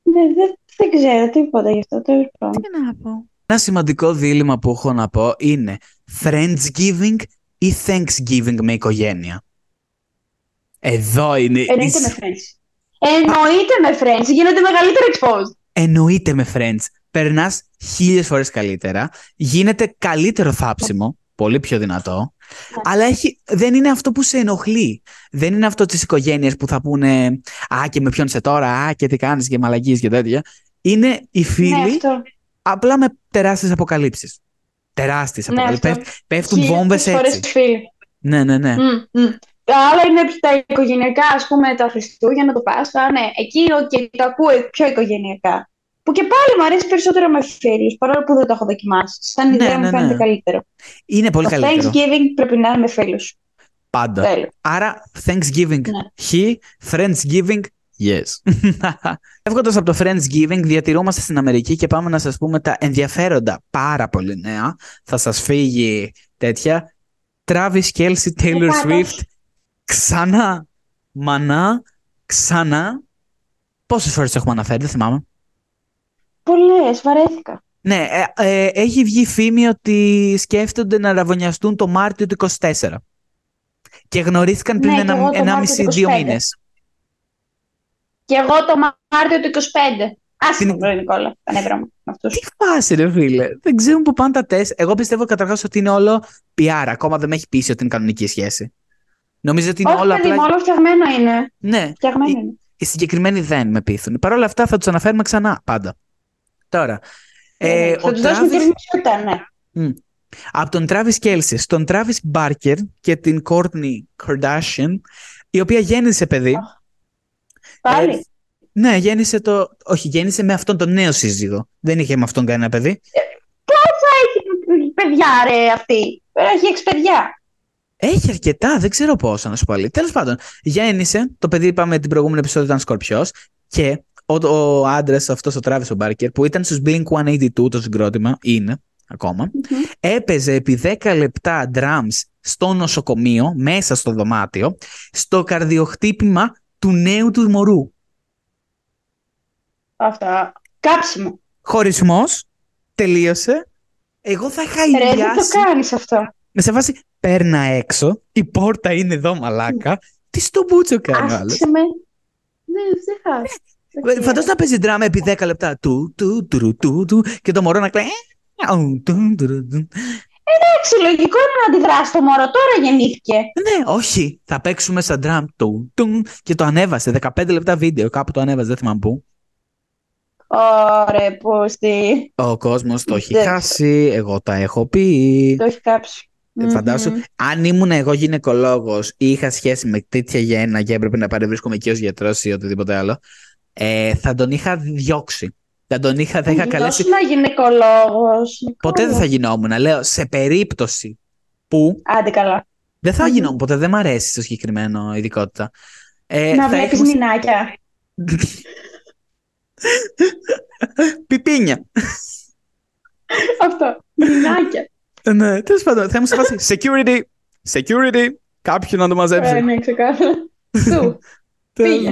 Ναι, δεν, δεν ξέρω τίποτα γι' αυτό. Τέλος πάντων. Τι να πω. Ένα σημαντικό δίλημα που έχω να πω είναι Friendsgiving ή Thanksgiving με οικογένεια; Εδώ είναι. η Εννοείται σ- με friends. Εννοείται με friends. Γίνεται μεγαλύτερο exposed. Εννοείται με friends. Περνάς χίλιες φορές καλύτερα. Γίνεται καλύτερο θάψιμο. Πολύ πιο δυνατό. Ναι. Αλλά έχει, δεν είναι αυτό που σε ενοχλεί. Δεν είναι αυτό τη οικογένεια που θα πούνε Α, και με ποιον είσαι τώρα, Α, και τι κάνεις και μαλαγίε και τέτοια. Είναι οι φίλοι Ναι, αυτό. απλά με τεράστιες αποκαλύψεις. Τεράστιες Ναι, αποκαλύψεις. αυτό. Πέφτουν Χίλιες βόμβες φορές έτσι. φίλοι. Ναι, ναι, ναι. Μμ, μμ. Τα άλλα είναι τα οικογενειακά, ας πούμε, τα Χριστούγεννα, το Πάσχα. Ναι, εκεί okay, το ακούω πιο οικογενειακά. Που και πάλι μου αρέσει περισσότερο με φίλους, παρόλο που δεν το έχω δοκιμάσει. Σαν Ναι, ιδέα ναι, μου φαίνεται ναι. καλύτερο. Είναι πολύ το καλύτερο. Thanksgiving πρέπει να είναι με φίλους. Πάντα. Τέλειο. Άρα, Thanksgiving Ναι. he, Friendsgiving yes. [laughs] Φεύγοντα από το Friendsgiving, διατηρούμαστε στην Αμερική και πάμε να σας πούμε τα ενδιαφέροντα πάρα πολύ νέα. Θα σας φύγει τέτοια. Travis Kelsey, Taylor κάτω. Swift. Ξανά. Μανά. Ξανά. Πόσες φορές το έχουμε αναφέρει, δεν θυμάμαι. Πολλές, βαρέθηκα. Ναι, ε, ε, έχει βγει φήμη ότι σκέφτονται να ραβωνιαστούν το Μάρτιο του 24. Και γνωρίστηκαν πριν Ναι, και ένα, εγώ το ένα Μάρτιο του μισή-δύο 25. μήνες. Και εγώ το Μάρτιο του 25. Άσε Την- τον πρώτο Νικόλα, τα νεύρα μου. με αυτούς. Τι φάση, ρε φίλε. Δεν ξέρω που πάνε τα τεστ. Εγώ πιστεύω καταρχάς ότι είναι όλο PR. Ακόμα δεν με έχει πείσει ότι είναι κανονική σχέση. Νομίζω ότι είναι Όχι, όλο παιδί μου, απλά. όλο φτιαγμένο είναι. Ναι, Φτιαγμένο οι, είναι. οι συγκεκριμένοι δεν με πείθουν. Παρ' όλα αυτά θα τους αναφέρουμε ξανά πάντα. Τώρα. Ε, Ναι, θα ο τους δώσουμε και Travis- δημοσιότητα, ναι. από τον Travis Kelsey στον Travis Barker και την Courtney Kardashian, η οποία γέννησε παιδί. Πάλι; Ε, ναι, γέννησε το. Όχι, γέννησε με αυτόν τον νέο σύζυγο. Δεν είχε με αυτόν κανένα παιδί. Έχει παιδιά, ρε, αυτή; Έχει έξι παιδιά. Έχει αρκετά, δεν ξέρω πόσα να σου πω. Τέλος πάντων, γέννησε. Το παιδί, είπαμε την προηγούμενη επεισόδιο, ήταν σκορπιός. Και ο, ο άντρας αυτός, ο Travis ο Barker, που ήταν στους Blink 182 το συγκρότημα, είναι ακόμα, έπαιζε επί 10 λεπτά drums στο νοσοκομείο, μέσα στο δωμάτιο, στο καρδιοχτύπημα του νέου του μωρού. Αυτά. Κάψιμο. Χωρισμός, τελείωσε. Εγώ θα είχα Ρε, δεν το ιδιάσει. κάνεις αυτό. Με σε βάση, πέρνα έξω, η πόρτα είναι εδώ μαλάκα. Τι στο μπούτσο κάνει ο άλλος. Άσε με. Ναι, δεν χάσει. Φαντάζομαι να παίζει δράμα επί 10 λεπτά. Του, του, του, του, του, και το μωρό να κλαίει. «Ε, αου, του, του, του, του». Εντάξει, λογικό είναι να αντιδράσει το μωρό. Τώρα γεννήθηκε. Ναι, όχι. Θα παίξουμε σαν drum. Του, του, και το ανέβασε. 15 λεπτά βίντεο. Κάπου το ανέβασε. Δεν θυμάμαι πού. Ωραία, πούστη. Ο κόσμος το έχει Δεν- χάσει. Εγώ τα έχω πει. Το έχει κάψει. Ε, Φαντάσου, Μμμ. αν ήμουν εγώ γυναικολόγος ή είχα σχέση με τέτοια γέννα και έπρεπε να παρευρίσκομαι εκεί ως γιατρός ή οτιδήποτε άλλο, ε, θα τον είχα διώξει. Θα τον είχα, θα είχα καλέσει. Δώσου ένα γυναικολόγος. Ποτέ δεν θα γινόμουν. Λέω, σε περίπτωση που Άντε καλά. δεν θα Μμμ. γινόμουν ποτέ, δεν μ' αρέσει το συγκεκριμένο ειδικότητα. Ε, να θα βλέπεις είχαμε- μηνάκια. [laughs] Πιπίνια. Αυτό. Μηνάκια. ναι, τέλος πάντων, θα ήμουν σε φάση security, security, κάποιον να το Ε, μαζέψει. ναι, ξεκάθαρα. Του. [laughs] Τέλος πήγε.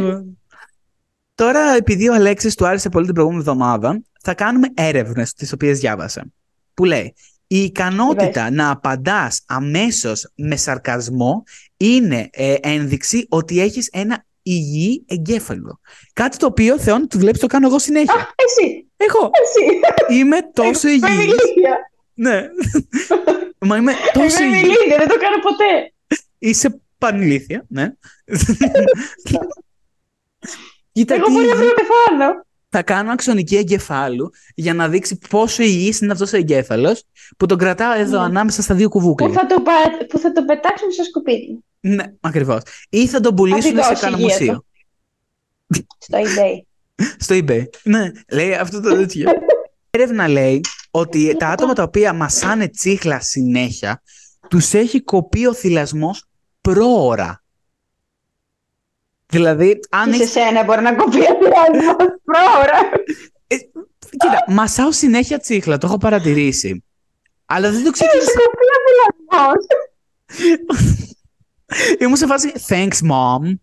Πάντων. Τώρα, επειδή ο Αλέξης του άρεσε πολύ την προηγούμενη εβδομάδα, θα κάνουμε έρευνες τις οποίες διάβασα. Που λέει, η ικανότητα να απαντάς αμέσως με σαρκασμό είναι ε, ένδειξη ότι έχεις ένα υγιή εγκέφαλο. Κάτι το οποίο, Θεόν, του βλέπεις το κάνω εγώ Α, συνέχεια. εσύ. Εγώ Εσύ. είμαι τόσο Εγώ είμαι υγιής. ηλίθια. Ναι. [laughs] Μα είμαι τόσο Εγώ είμαι υγιής. ηλίθια, δεν το κάνω ποτέ. Είσαι πανηλήθεια, ναι. [laughs] [laughs] Κοίτα Εγώ τι μπορεί να υγιή- βρω πεθάνω. θα κάνω αξονική εγκεφάλου για να δείξει πόσο υγιής είναι αυτός ο εγκέφαλος που τον κρατάω εδώ Ναι. ανάμεσα στα δύο Που κουβούκλια. θα, το πα- που θα το πετάξουν στο σκουπίδι. Ναι, ακριβώς. Ή θα τον πουλήσουν Αφηγός σε κανένα υγεία μουσείο. Στο eBay. [laughs] Στο eBay. Ναι, λέει αυτό το τέτοιο. [laughs] Έρευνα λέει ότι τα άτομα τα οποία μασάνε τσίχλα συνέχεια τους έχει κοπεί ο θυλασμός πρόωρα. Δηλαδή, αν Και σε έχεις... σένα μπορεί να κοπεί ο πειρασμός πρόωρα. Κοίτα, μασάω συνέχεια τσίχλα, το έχω παρατηρήσει. Αλλά δεν το Σε ξεκίνησα. κοπεί ο πειρασμός. Ήμουν σε φάση Thanks, mom.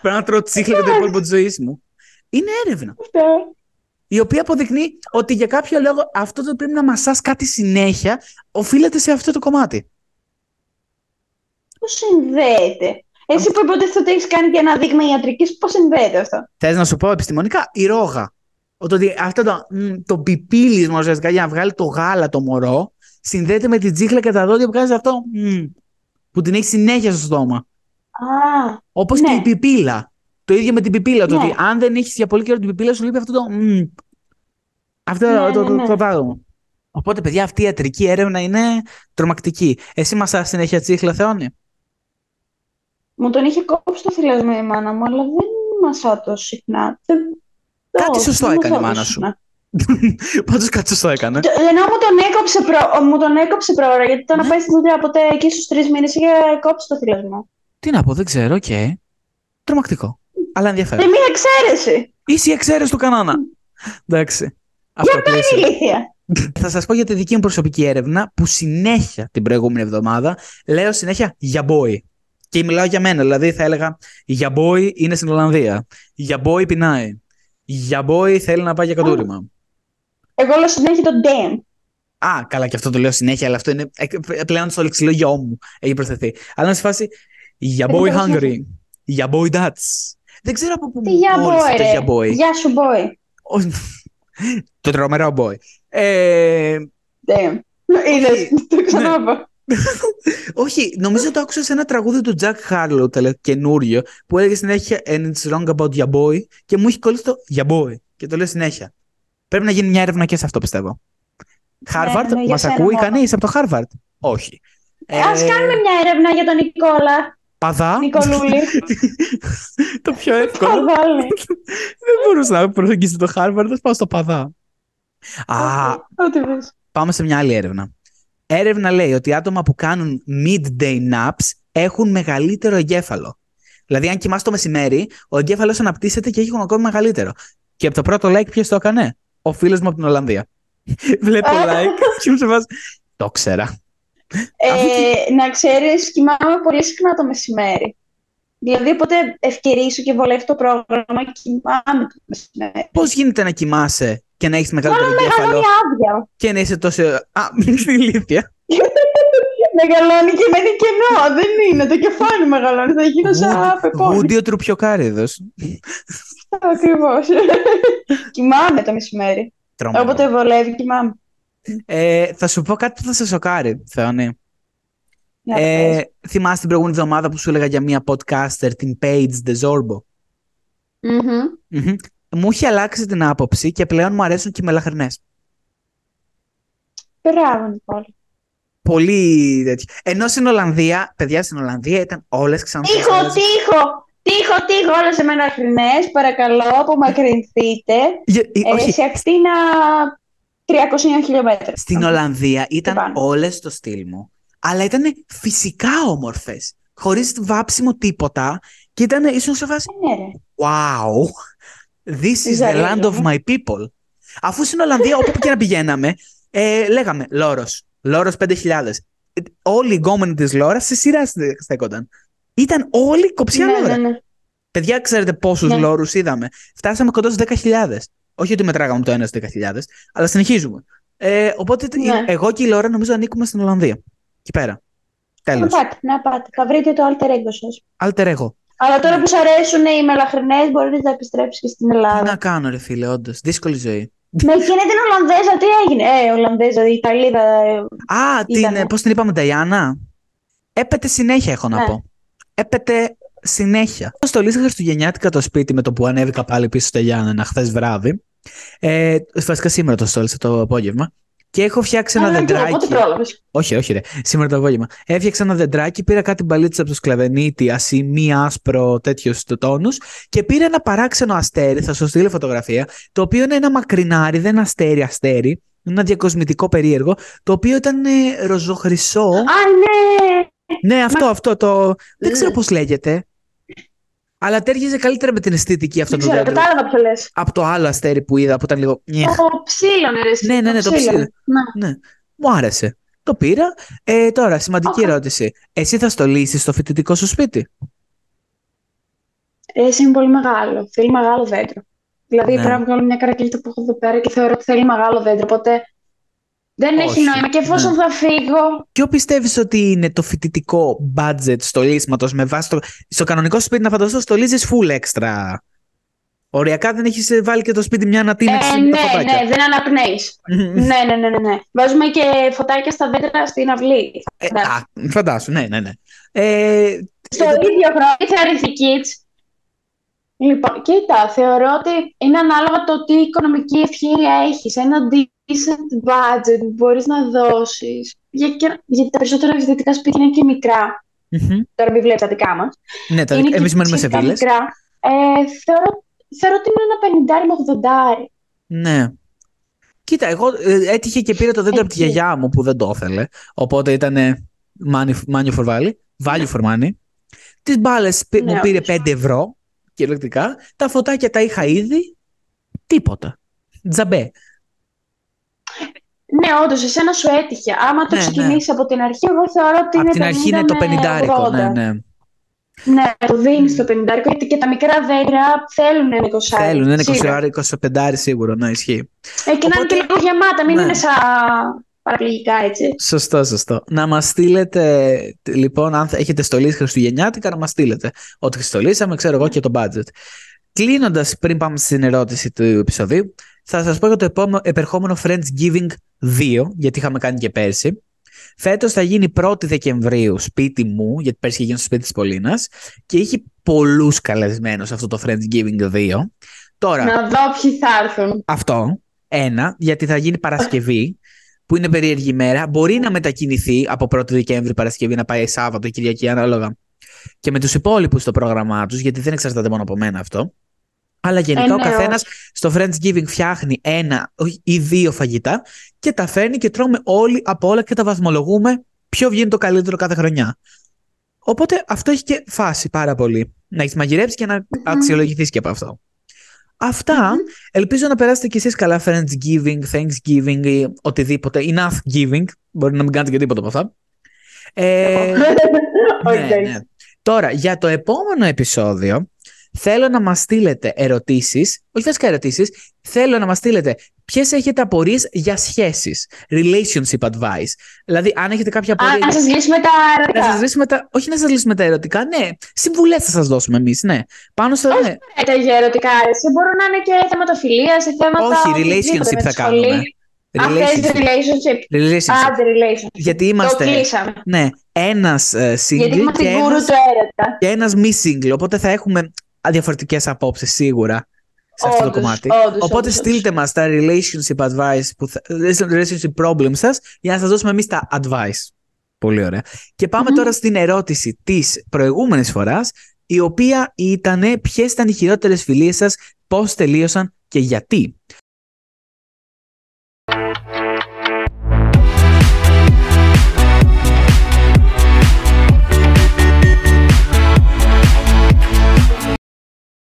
Πρέπει να τρώω τσίχλα για το υπόλοιπο της ζωής μου. Είναι έρευνα. Αυτό. Η οποία αποδεικνύει ότι για κάποιο λόγο αυτό το πρέπει να μασάς κάτι συνέχεια οφείλεται σε αυτό το κομμάτι. Πώς συνδέεται; Εσύ που υποτίθεται ότι έχεις κάνει και ένα δείγμα ιατρικής, πώς συνδέεται αυτό; Θες να σου πω επιστημονικά, η ρόγα. Ότι αυτό το, μ, το πιπίλισμα ουσιαστικά για να βγάλει το γάλα το μωρό συνδέεται με την τσίχλα και τα δόντια που βγάζει αυτό μ, που την έχει συνέχεια στο στόμα. Α, Όπως Ναι. και η πιπίλα. Το ίδιο με την πιπίλα. Το Ναι. ότι αν δεν έχεις για πολύ καιρό την πιπίλα, σου λείπει αυτό το. μ. Αυτό Ναι, το, ναι, το, ναι. το πράγμα. Οπότε, παιδιά, αυτή η ιατρική έρευνα είναι τρομακτική. Εσύ μα συνέχεια τσίχλα, Θεόνι. Μου τον είχε κόψει το θυλασμό η μάνα μου, αλλά δεν μασάω τόσο συχνά. Δεν... Κάτι Όχι, σωστό δεν έκανε η μασάω μάνα τόσο σου. συχνά. [laughs] Πάντως κάτι σωστό έκανε. Το- Ενώ μου τον έκοψε, προ... μου τον έκοψε πρόωρα, γιατί το να Ναι. πάει στην δουλειά ποτέ εκεί στους τρεις μήνες είχε κόψει το θηλασμό. Τι να πω, δεν ξέρω, οκ. Τρομακτικό. Αλλά Και ενδιαφέρον. μία εξαίρεση. Είσαι η εξαίρεση του κανόνα. Εντάξει. Αυτό Είναι πλαίσιο. ηλίθεια. Θα σας πω για τη δική μου προσωπική έρευνα που συνέχεια την προηγούμενη εβδομάδα λέω συνέχεια για boy. Και μιλάω για μένα, δηλαδή θα έλεγα για boy είναι στην Ολλανδία. Για boy πεινάει. Για boy θέλει να πάει για κατούριμα. Εγώ λέω συνέχεια το damn. Α, καλά, και αυτό το λέω συνέχεια, αλλά αυτό είναι ε, πλέον στο λεξιλόγιό μου. Έχει προσθεθεί. Αλλά να σε φάση για boy Έχει hungry. προσθεθεί. Για boy that's. Δεν ξέρω από πού Τι μου για κόλλησε boy, το ρε. για boy. Γεια σου, boy. Ο- το τρομερό boy. Ε, Damn. Είδες, το ξανάπα. Όχι, νομίζω το άκουσα σε ένα τραγούδι του Jack Harlow τελε, καινούριο που έλεγε συνέχεια And it's wrong about ya boy και μου έχει κολλήσει το ya boy και το λέω συνέχεια. Πρέπει να γίνει μια έρευνα και σε αυτό πιστεύω. Harvard, ναι, για μας σένα ακούει μόνο. κανείς από το Harvard; Όχι. Ας Ε, κάνουμε μια έρευνα για τον Νικόλα. Παδά. Νικολούλη. [laughs] το πιο εύκολο. Παδάλη. [laughs] Δεν μπορούσα να προσεγγίσω το Harvard, θα πάω στο Παδά. Α, Ό,τι πεις. πάμε σε μια άλλη έρευνα. Έρευνα λέει ότι άτομα που κάνουν midday naps έχουν μεγαλύτερο εγκέφαλο. Δηλαδή, αν κοιμάσαι το μεσημέρι, ο εγκέφαλος αναπτύσσεται και έχει ακόμη μεγαλύτερο. Και από το πρώτο like, ποιος το έκανε, Ο φίλος μου από την Ολλανδία. [laughs] Βλέπω like και μου σε βάζει. Το ξέρα. Ε, να ξέρεις, κοιμάμαι πολύ συχνά το μεσημέρι. Δηλαδή, όποτε ευκαιρίσω και βολεύει το πρόγραμμα, κοιμάμαι το μεσημέρι. Πώς γίνεται να κοιμάσαι και να έχεις μεγαλύτερο Μεγαλώνει εγκέφαλο άδεια. και να είσαι τόσο. Α, [laughs] στην ηλίθεια. Μεγαλώνει και μένει κενό. Δεν είναι. Το κεφάλι μεγαλώνει. Θα γίνω σαν πεπόνι. Γούντιο τρουπιοκάριδο. Ακριβώς. [laughs] κοιμάμαι το μεσημέρι. Όποτε βολεύει, κοιμάμαι. Ε, θα σου πω κάτι που θα σε σοκάρει, Θεόνη. Για Ε, πες. θυμάσαι την προηγούμενη εβδομάδα που σου έλεγα για μία podcaster, την Paige DeZorbo. Μμμ. Μμμ. Μου έχει αλλάξει την άποψη και πλέον μου αρέσουν και οι μελαχρινές. Μπράβο, Νικόλα. Πολύ τέτοιο. Ενώ στην Ολλανδία, παιδιά στην Ολλανδία ήταν όλες ξανά. Τύχο, τύχο, τύχο, τύχο, όλες εμένα χρηνές, παρακαλώ, απομακρυνθείτε. Ε, όχι, σε ακτίνα 300 χιλιόμετρα. στην Ολλανδία ήταν πάνω. όλες στο στυλ μου. Αλλά ήταν φυσικά όμορφες. Χωρίς βάψιμο τίποτα. Και ήταν ίσως σε φάση Ναι, ρε. Wow, this is the Ζαλίζομαι. land of my people. Αφού στην Ολλανδία, όπου και να πηγαίναμε, ε, λέγαμε Λόρος, Λόρος 5.000. Ε, Όλοι οι γκόμενοι της Λόρας σε σειρά στε- στέκονταν. Ήταν όλοι κοψιά Ναι, Λόρα. ναι, ναι. Παιδιά, ξέρετε πόσους Ναι. Λόρους είδαμε. Φτάσαμε κοντά στους 10.000. Όχι ότι μετράγαμε το ένα στους 10.000, αλλά συνεχίζουμε. Ε, οπότε Ναι. εγώ και η Λόρα νομίζω ανήκουμε στην Ολλανδία. Εκεί πέρα. Να Τέλος. πάτε, να πάτε. Θα βρείτε το alter ego σας. Alter ego. Αλλά τώρα που σου αρέσουν οι μελαχρινές, μπορείτε να επιστρέψεις και στην Τι Ελλάδα. να κάνω, ρε φίλε, όντως. Δύσκολη ζωή. Με εκείνη την Ολλανδέζα, τι έγινε; Ε, Ολλανδέζα, η Ιταλίδα. ε, Α, την, Ήτανε. πώς την είπαμε, Νταϊάννα; Έπεται συνέχεια, έχω να Ναι. πω. Έπεται συνέχεια. Στολίσα χριστουγεννιάτικα το σπίτι με το που ανέβηκα πάλι πίσω στα Γιάννενα χθες βράδυ. Ε, βασικά σήμερα το στόλισα το απόγευμα. Και έχω φτιάξει ένα Α, και εγώ, δεντράκι. Πότε πρόλαβες; Όχι, όχι, ρε. Σήμερα το απόγευμα. Έφτιαξα ένα δεντράκι, πήρα κάτι μπαλίτσα από το σκλαβενίτι, ασημή, άσπρο, τέτοιο στο τόνους και πήρα ένα παράξενο αστέρι, θα σου στείλω φωτογραφία, το οποίο είναι ένα μακρινάρι, δεν είναι αστέρι-αστέρι, είναι ένα διακοσμητικό περίεργο, το οποίο ήταν ε, ροζοχρυσό. Α, ναι. ναι, αυτό, αυτό το. Δεν ξέρω Ε. πώς λέγεται. Αλλά ταίριαζε καλύτερα με την αισθητική αυτό Δεν το ξέρω, δέντρο. κατάλαβα ποιο λες. Από το άλλο αστέρι που είδα που ήταν λίγο. νιεχ. Το ψήλον, ρε. εσύ, Ναι, ναι, ναι, το ψήλον. Ναι. Ναι, μου άρεσε. Το πήρα. Ε, τώρα, σημαντική Οκ. ερώτηση. Εσύ θα στολίσεις στο φοιτητικό σου σπίτι; Ε, Εσύ είναι πολύ μεγάλο. Θέλει μεγάλο δέντρο. Δηλαδή Ναι. πρέπει να βγάλω μια καρακλίτα που έχω εδώ πέρα και θεωρώ ότι θέλει μεγάλο δέντρο. Οπότε δεν έχει Όχι. νόημα. Και εφόσον Ναι. θα φύγω. Ποιο πιστεύεις ότι είναι το φοιτητικό budget στολίσματος με βάση το... Στο κανονικό σπίτι να φανταστώ στολίζεις full extra. Οριακά δεν έχεις ε, βάλει και το σπίτι μια ανατείναξη Ε, με τα ναι, φωτάκια. ναι, δεν αναπνέεις. ναι, ναι, ναι, ναι, ναι. Βάζουμε και φωτάκια στα δέντρα στην αυλή. Ε, Ναι. α, φαντάσου, ναι, ναι, ναι. Ε, Στο ίδιο χρόνο ήρθε αριθμική. Λοιπόν, κοίτα, θεωρώ ότι είναι ανάλογα το τι οικονομική ευκαιρία έχεις. Ένα decent budget που μπορείς να δώσεις. Για, και- γιατί τα περισσότερα φοιτητικά σπίτια είναι και μικρά. μμμ. Τώρα μην βλέπεις τα δικά μας. ναι, τα, είναι και εμείς μένουμε σε σχετικά βίλες. μικρά. Ε, θεωρώ, θεωρώ ότι είναι ένα πενιντάρι με ογδοντάρι. Ναι. Κοίτα, εγώ ε, έτυχε και πήρα το δέντρο από τη Εκεί. γιαγιά μου που δεν το ήθελε. Οπότε ήταν money for value, value for money. Τις μπάλες Ναι, μου πήρε όντως. 5 ευρώ κυριολεκτικά. Τα φωτάκια τα είχα ήδη. Τίποτα. Τζαμπέ. Ναι, όντως, εσένα σου έτυχε. Άμα το Ναι, ναι. ξεκινήσει από την αρχή, εγώ θεωρώ ότι Από είναι την αρχή είναι το 50 με 50. 80. Ναι, ναι. Ναι, το δίνεις το 50 γιατί και τα μικρά δέντρα θέλουν ένα 20. Θέλουν, είναι σίγουρα. 20 25 σίγουρο, ναι, ισχύει. Ε, και να είναι Οπότε- και λίγο γεμάτα, μην Ναι. είναι σαν παραπληγικά έτσι. Σωστό, σωστό. Να μας στείλετε, λοιπόν, αν θα- έχετε στολίσει Χριστουγεννιάτικα, να μας στείλετε. Ότι στολίσαμε, ξέρω εγώ και το budget. Κλείνοντας, πριν πάμε στην ερώτηση του επεισοδίου, θα σας πω για το επόμενο, επερχόμενο Friendsgiving 2, γιατί είχαμε κάνει και πέρσι. Φέτος θα γίνει 1η Δεκεμβρίου σπίτι μου, γιατί πέρσι είχε γίνει στο σπίτι της Πολίνας, και είχε πολλούς καλεσμένους αυτό το Friendsgiving 2. Τώρα, Να δω ποιοι θα έρθουν. αυτό. Ένα, γιατί θα γίνει Παρασκευή, που είναι περίεργη ημέρα. Μπορεί να μετακινηθεί από 1η Δεκέμβρη Παρασκευή να πάει Σάββατο, Κυριακή, ανάλογα. Και με τους υπόλοιπους στο πρόγραμμά τους, γιατί δεν εξαρτάται μόνο από μένα αυτό. Αλλά γενικά Ε, ο ναι, καθένας όχι. στο Friendsgiving φτιάχνει ένα ή δύο φαγητά και τα φέρνει και τρώμε όλοι από όλα και τα βαθμολογούμε ποιο βγαίνει το καλύτερο κάθε χρονιά. Οπότε αυτό έχει και φάση πάρα πολύ. Να έχεις μαγειρέψει και να αξιολογηθείς και από αυτό. Αυτά. Μμμ. Ελπίζω να περάσετε κι εσείς καλά Friendsgiving, Thanksgiving ή οτιδήποτε. Enough giving. Μπορεί να μην κάνετε και τίποτα από αυτά. Ε, Όχι, [laughs] ναι, εντάξει. ναι. Τώρα, για το επόμενο επεισόδιο, θέλω να μας στείλετε ερωτήσεις, όχι βασικά ερωτήσεις, θέλω να μας στείλετε ποιες έχετε απορίες για σχέσεις, relationship advice. Δηλαδή, αν έχετε κάποια Α, απορία... να σας λύσουμε τα να σας ερωτικά. λύσουμε τα... Όχι να σας λύσουμε τα ερωτικά, ναι. Συμβουλές θα σας δώσουμε εμείς, ναι. Πάνω στο... Όχι, ναι. Ε, τα για ερωτικά αρέσει. Μπορούν να είναι και θέματα φιλία, θέματα. Όχι, οτιδήποτε relationship με θα τη σχολή. κάνουμε. Α, θες Relationship. relationship. relationship. Άντε, relationship. Γιατί Το είμαστε... κλείσαμε. Ναι, ένας ε, Γιατί single είμαστε και γκουρού ένας, του έρωτα. και ένας μη single. Οπότε θα έχουμε διαφορετικές απόψεις σίγουρα σε αυτό το Όντως, κομμάτι. όντως, Οπότε όντως, στείλτε μας τα relationship advice, που θα, relationship problems σας για να σας δώσουμε εμείς τα advice. Πολύ ωραία. Και πάμε Μμμ. τώρα στην ερώτηση της προηγούμενης φοράς, η οποία ήταν ποιες ήταν οι χειρότερες φιλίες σας, πώς τελείωσαν και γιατί.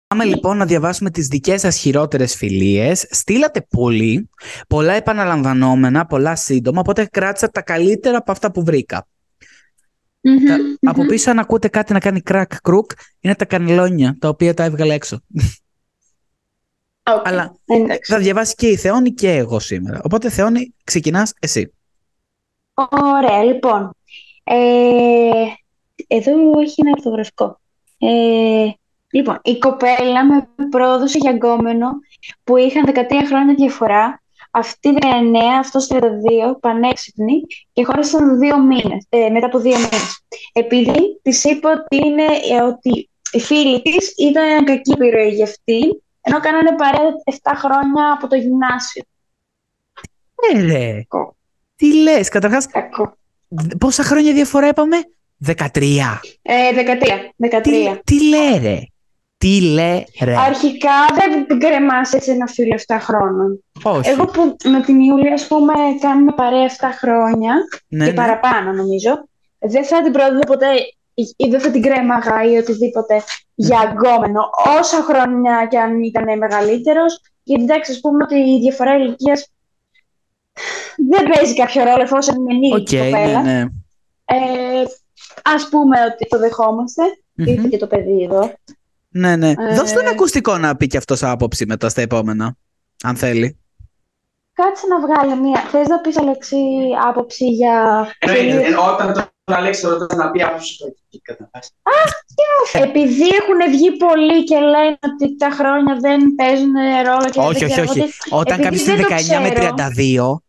Πάμε λοιπόν να διαβάσουμε τις δικές σας χειρότερες φιλίες. Στείλατε πολύ, πολλά επαναλαμβανόμενα, πολλά σύντομα, οπότε κράτησα τα καλύτερα από αυτά που βρήκα. Μμμ, Τα- μμμ. Από πίσω αν ακούτε κάτι να κάνει κρακ κρουκ, είναι τα κανελόνια, τα οποία τα έβγαλα έξω. Οκ, Αλλά εντάξει. θα διαβάσει και η Θεώνη και εγώ σήμερα. Οπότε Θεώνη, ξεκινάς εσύ. Ωραία, λοιπόν. Ε, εδώ έχει ένα ορθογραφικό. Ε, λοιπόν, η κοπέλα με πρόδωσε για γκόμενο που είχαν 13 χρόνια διαφορά. Αυτή 19, αυτός 32, πανέξυπνη και χώρισαν δύο μήνες, ε, μετά από δύο μήνες. Επειδή της είπε ότι, είναι, ε, ότι οι φίλοι της ήταν κακή επιρροή για αυτή, ενώ κάνανε παρέα 7 χρόνια από το γυμνάσιο. Ε, ρε. Κακό. Τι λες, καταρχάς, Κακό. πόσα χρόνια διαφορά είπαμε; 13. Ε, 13. 13. Τι, τι λέ ρε. Τι λες ρε. Αρχικά δεν κρεμάς έτσι ένα φίλο 7 χρόνων. Όχι. Εγώ που με την Ιούλια, ας πούμε, κάνουμε παρέα 7 χρόνια ναι, και ναι. παραπάνω νομίζω, δεν θα την πρόδιδα ποτέ ή- ή δεν θα την κρέμαγα ή οτιδήποτε για γκόμενο, όσα χρόνια κι αν ήταν μεγαλύτερος, γιατί εντάξει, ας πούμε ότι η διαφορά ηλικίας δεν παίζει κάποιο ρόλο εφόσον είναι ενήλικη Οκ, η ναι, κοπέλα. ναι. Ε, ας πούμε ότι το δεχόμαστε, Μμμ. ήρθε και το παιδί εδώ. Ναι, ναι. Ε, Δώσ' του ένα ακουστικό να πει και αυτός άποψη μετά στα επόμενα. Αν θέλει. Κάτσε να βγάλει μία. Θες να πεις, Αλεξή, άποψη για... Εννοείται, ε, όταν τον Αλέξη το ρωτάς να πει άποψη του εκεί καταρχάς. Επειδή έχουν βγει πολλοί και λένε ότι τα χρόνια δεν παίζουν ρόλο και όχι, δεν όχι, ξέρω όχι. τι, Όταν επειδή κάποιος είναι δεν το 19 με ξέρω.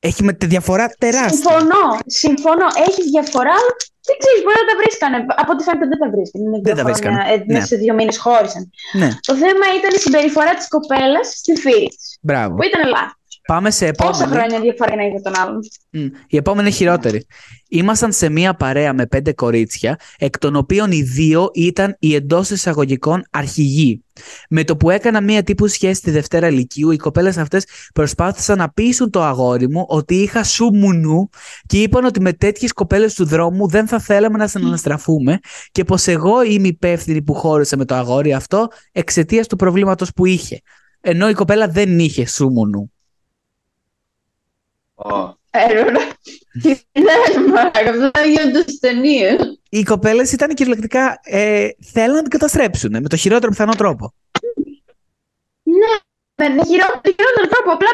32, έχει με τη διαφορά τεράστια. Συμφωνώ, συμφωνώ. Έχει διαφορά, αλλά δεν ξέρεις, μπορεί να τα βρίσκανε. Από ό,τι φαίνεται δεν τα βρίσκανε. Είναι Δεν δύο τα βρίσκανε, χρόνια, ε, ναι. Μέσα σε δύο μήνες χώρισαν. Ναι, Το θέμα ήταν η συμπεριφορά της κοπέλας στη φίλη της. μπράβο. Που ήταν λάθος. Πάμε σε Πόσα επόμενη. χρόνια διαφορά είναι για τον άλλον; Μμ, Η επόμενη είναι χειρότερη. Ήμασταν σε μία παρέα με πέντε κορίτσια, εκ των οποίων οι δύο ήταν οι εντός εισαγωγικών αρχηγοί. Με το που έκανα μία τύπου σχέση στη Δευτέρα Λυκείου, οι κοπέλες αυτές προσπάθησαν να πείσουν το αγόρι μου ότι είχα σου μουνού και είπαν ότι με τέτοιες κοπέλες του δρόμου δεν θα θέλαμε να συναναστραφούμε και πως εγώ είμαι υπεύθυνη που χώρισε με το αγόρι αυτό εξαιτίας του προβλήματος που είχε. Ενώ η κοπέλα δεν είχε σου μουνού. Ω, Έρωνα. Τι λες, μαλάκα, αυτό θα γίνονται στις ταινίες. οι κοπέλες ήταν κυριολεκτικά. Ε, θέλουν να την καταστρέψουν με το χειρότερο πιθανό τρόπο. Ναι, με με χειρό- με χειρότερο τρόπο, απλά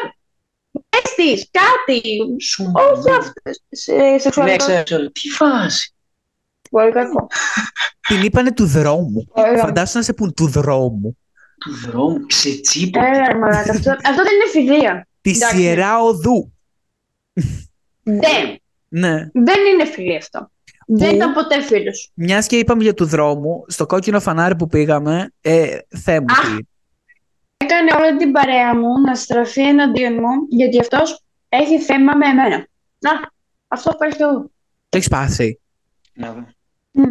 πες της κάτι. σου Όχι αυτές. Σε Ναι, σεξουαλικό. ξέρω, ξέρω. Τι φάση. Πολύ κακό. Την είπανε του δρόμου. Πολύ κακό. Φαντάσου να σε πούν του δρόμου. Του δρόμου, ξετσίπο. Έλα, μαλάκα, αυτό, αυτό δεν είναι φιλία. Τη Εντάξει. Σιερά Οδού. Δεν. Ναι. Δεν είναι φιλία αυτό. Δεν ήταν ποτέ φίλος. Μιας και είπαμε για του δρόμου, στο κόκκινο φανάρι που πήγαμε, ε, Θεέ μου. Αχ. τι. Έκανε όλη την παρέα μου να στραφεί εναντίον μου, γιατί αυτός έχει θέμα με εμένα. Να, αυτό ευχαριστώ. Το έχεις πάθει. Να δω. Μμ.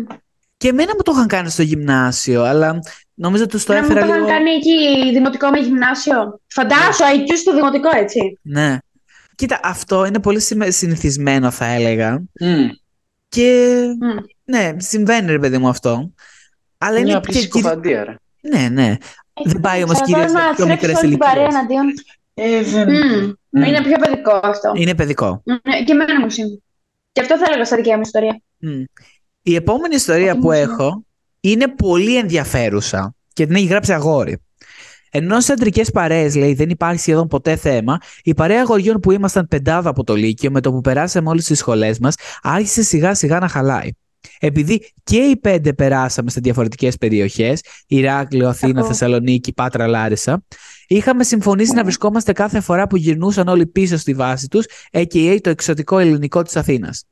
Και εμένα μου το είχαν κάνει στο γυμνάσιο, αλλά νομίζω τους το Να μου έφερα το είχαν λίγο. κάνει εκεί δημοτικό με γυμνάσιο. Φαντάσου, IQ στο δημοτικό, έτσι. Ναι. Κοίτα, αυτό είναι πολύ συμε- συνηθισμένο, θα έλεγα. Μμ, Και Μμ. ναι, συμβαίνει, ρε παιδί μου αυτό. Αλλά Μια είναι απλή και κυρι- συκοφαντία, ρε. Ναι, ναι. Δεν πάει όμως, Αλλά κυρίως, τώρα σε να πιο στρέψεις μικρές όλη την παρέα ηλικίες. εναντίον. Ε, δεν... Μμ. Μμ. Είναι πιο παιδικό αυτό. Είναι παιδικό. Ναι, Και εμένα μου συμβεί. Και αυτό θα έλεγα στα δικιά μου ιστορία. Μμ. Η επόμενη ιστορία Αυτό που μου έχω είναι πολύ ενδιαφέρουσα και την έχει γράψει αγόρι. Ενώ σε αντρικές παρέες, λέει, δεν υπάρχει σχεδόν ποτέ θέμα, η παρέα αγοριών που ήμασταν πεντάδα από το Λύκειο, με το που περάσαμε όλες τις σχολές μας, άρχισε σιγά σιγά να χαλάει. Επειδή και οι πέντε περάσαμε σε διαφορετικές περιοχές, Ηράκλειο, Αθήνα, Κακό. Θεσσαλονίκη, Πάτρα, Λάρισα, είχαμε συμφωνήσει να βρισκόμαστε κάθε φορά που γυρνούσαν όλοι πίσω στη βάση τους, a.k.a. το εξωτικό ελληνικό της Αθήνας.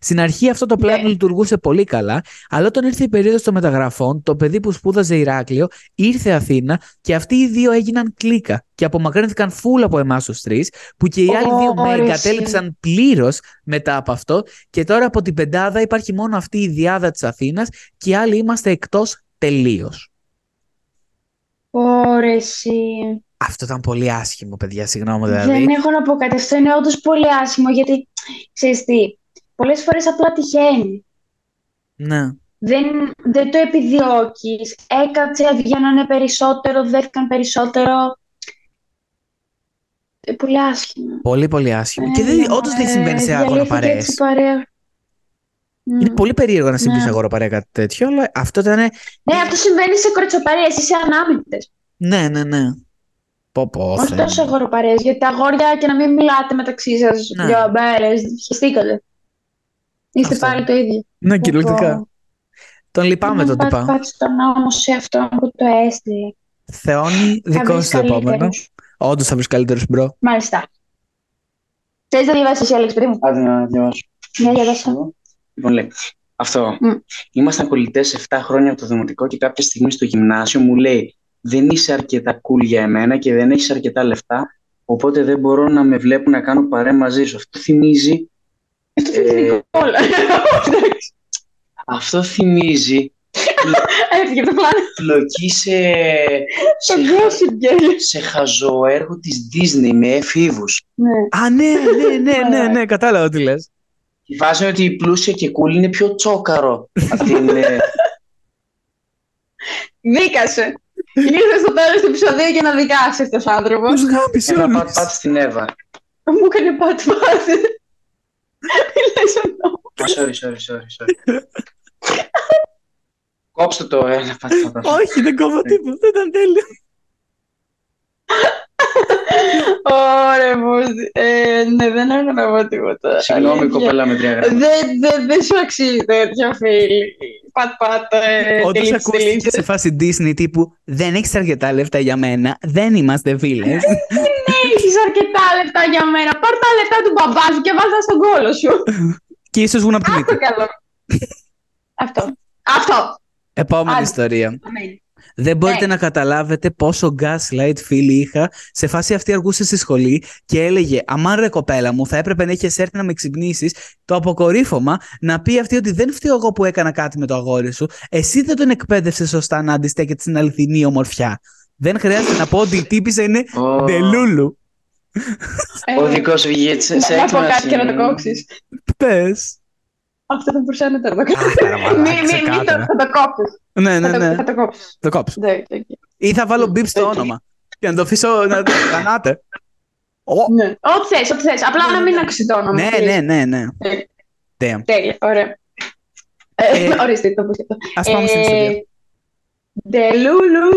Στην αρχή αυτό το πλάνο Ναι. λειτουργούσε πολύ καλά, αλλά όταν ήρθε η περίοδος των μεταγραφών, το παιδί που σπούδαζε Ηράκλειο ήρθε Αθήνα και αυτοί οι δύο έγιναν κλίκα και απομακρύνθηκαν φούλα από εμάς τους τρεις, που και οι άλλοι δύο με Ωρε, εγκατέλειψαν πλήρως μετά από αυτό και τώρα από την πεντάδα υπάρχει μόνο αυτή η διάδα της Αθήνας και οι άλλοι είμαστε εκτός τελείως. Ωρε εσύ. Αυτό ήταν πολύ άσχημο, παιδιά, συγγνώμη δηλαδή. Δεν έχω να πω κάτι. Αυτό είναι όντως πολύ άσχημο γιατί ξέρεις τι, πολλές φορές απλά τυχαίνει. Ναι. Δεν, δεν το επιδιώκεις. Έκατσε, βγαίνανε περισσότερο, δέχτηκαν περισσότερο. Ε, πολύ άσχημο. Πολύ, πολύ άσχημο. και δεν, Ε, όντως δεν ε, συμβαίνει σε διαλύθηκε αγοραπαρέες. έτσι η παρέα. Είναι Μμ. πολύ περίεργο να συμβεί Ναι. σε αγοραπαρέα κάτι τέτοιο, αλλά αυτό ήταν. Ναι, αυτό συμβαίνει σε κοριτσοπαρέες ή σε ανάμεικτες. Ναι, ναι, ναι. Πω, πω, Όχι Θεέ τόσο σε μου. αγοροπαρέες, γιατί τα αγόρια και να μην μιλάτε μεταξύ σας Ναι. δύο μέρες, χεστήκατε. Είστε Αυτό. πάλι το ίδιο. Ναι, κυριολεκτικά. Πω, Τον λυπάμαι τον Πάτ- τυπά. Πάτσε τον νόμο σε αυτό που το έστειλε. Θεώνη, Θα δικό βρεις σου το επόμενο. καλύτερους. Όντως θα βρεις καλύτερους, bro. Μάλιστα. Θες να διαβάσεις εσύ, Άλεξ, παιδί μου. Άντε να διαβάσω. Ναι, διαβάσα. Λοιπόν, λέει, αυτό. Μμ. Ήμασταν κολλητές 7 χρόνια από το δημοτικό και κάποια στιγμή στο γυμνάσιο μου λέει: Δεν είσαι αρκετά cool για εμένα και δεν έχεις αρκετά λεφτά. Οπότε δεν μπορώ να με βλέπουν να κάνω παρέα μαζί σου. Αυτό θυμίζει. Αυτό Ε, είναι Νικόλα. Εντάξει. Αυτό θυμίζει Έφυγε από το πλάνο. πλοκή σε, Το σε, gossip girl. σε χαζό έργο της Disney με εφήβους. Ναι. Α, ναι, ναι, ναι, [laughs] ναι, ναι, κατάλαβα τι λες. Η φάση είναι ότι η πλούσια και cool είναι πιο τσόκαρο. Αυτή είναι. Δίκασε. Ήρθε στο τέλος του επεισοδίου για να δικάσει αυτός ο άνθρωπος. Του γάμισε Ένα όλου. πατ πατ στην Εύα. Μου έκανε πάτη πάτη. Λες αυτό. Α, sorry, sorry, sorry, sorry. Κόψτε το ένα πατ πατ. Όχι, δεν κόβω τίποτα. Ήταν τέλειο. Ωραία, μου. Ε, ναι, δεν έχω να πω τίποτα. Συγγνώμη, Αλήθεια. κοπέλα με τρία γράμματα. Δεν, δεν, δεν σου αξίζει τέτοιο φίλοι. Πατ πατ. ε, Όντως τελείξε, ακούστηκε τελείξε. σε φάση Disney τύπου Δεν έχεις αρκετά λεφτά για μένα. Δεν είμαστε φίλε. Δεν έχεις αρκετά λεφτά για μένα. Πάρ τα λεφτά του μπαμπά σου και βάλ τα στον κόλο σου. και ίσως βγουν από τη Αυτό μύτη. καλό. Αυτό. Αυτό. Επόμενη Άντε. ιστορία. Αμέν. Δεν μπορείτε Ναι. να καταλάβετε πόσο gaslight φίλοι είχα. Σε φάση αυτή αργούσε στη σχολή και έλεγε Αμάν ρε κοπέλα μου, θα έπρεπε να είχες έρθει να με ξυπνήσεις. Το αποκορύφωμα να πει αυτή ότι δεν φταίω εγώ που έκανα κάτι με το αγόρι σου. Εσύ δεν τον εκπαίδευσες σωστά να αντιστέκεται στην αληθινή ομορφιά. Δεν χρειάζεται να πω ότι η τύπησα είναι Ω, ντελούλου. Ε, Ο δικός σου βγήκε σε σε Να πω έκπλαση. κάτι και να το κόψεις. Πες. Αυτό δεν προσέχει να το κόψει. Άχαρα, μαλάκα, Μην μην- μην το ξεκάθαρα. θα το κόψεις. Ναι, ναι, Θα το- ναι. Θα το κόψεις. Το κόψω. Ναι, οκ. Ή θα βάλω μπιπ στο Οκ. όνομα. Και να το αφήσω να το κανάτε. Ω, Ναι. Ό,τι θες, ό,τι θες. Απλά να μην ακούσει το όνομα. Ναι, please. ναι, ναι, ναι. Ε, Damn. Τέλεια, ωραία. Ε, Ε, [laughs] Ορίστε το πως αυτό. Ας πάμε στην ιστορία. Ντελούλου.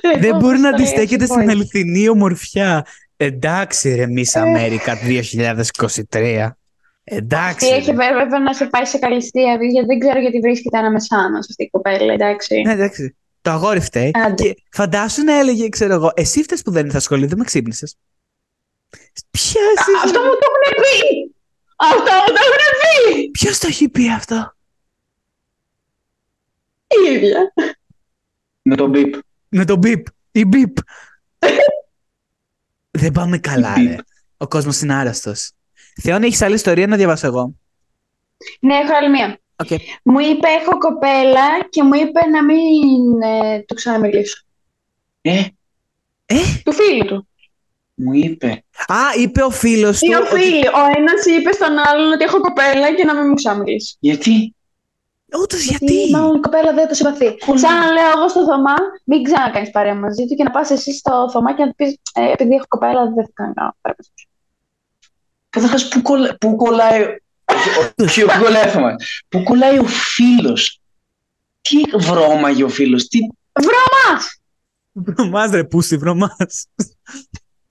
Δεν Εγώ μπορεί να ιστορία αντιστέκεται σου στην πω. αληθινή ομορφιά. Εντάξει ρε Miss America 2023. Εντάξει. Τι έχει ρε. βέβαια να σε πάει σε καλυστία, γιατί δεν ξέρω γιατί βρίσκεται ανάμεσά μας αυτή η κοπέλα, εντάξει. Ναι, εντάξει. Το αγόρι φταίει. Άντε. Και φαντάσου να έλεγε, ξέρω εγώ, εσύ φταίς που δεν ήρθα σχολείο, δεν με ξύπνησες. Ποια Α, εσύ. Αυτό μου το έχουν πει! Αυτό μου το έχουν πει! Ποιος το έχει πει αυτό; Η ίδια. Με τον μπιπ. Με το μπιπ. Η μπιπ. [laughs] δεν πάμε καλά, Η ρε. μπιπ. Ο κόσμος είναι άρρωστος. Θεώνη, έχεις άλλη ιστορία να διαβάσω εγώ; Ναι, έχω άλλη μία. Οκ. Μου είπε έχω κοπέλα και μου είπε να μην ε, του ξαναμιλήσω. Ε, Του φίλου του. μου είπε. Α, είπε ο φίλος του. Δύο ότι- φίλοι. Ο ένας είπε στον άλλον ότι έχω κοπέλα και να μην μου ξαναμιλήσει. Γιατί; Όντως, γιατί; Μάλλον η κοπέλα δεν το συμπαθεί. Πολύ. Σαν να λέω εγώ στο Θωμά, μην ξανακάνεις παρέα μαζί του και να πας εσύ στο Θωμά και να του πεις ε, επειδή έχω κοπέλα, δεν θα κάνω παρέα μαζί του. Καταρχάς, πού, κολλα... πού κολλάει. Όχι, ο- πού [laughs] κολλάει αυτό μας. Πού κολλάει ο φίλος; Τι βρώμαγε ο φίλος; Τι. Βρώμας! Βρωμάς ρε πούσι, βρωμάς.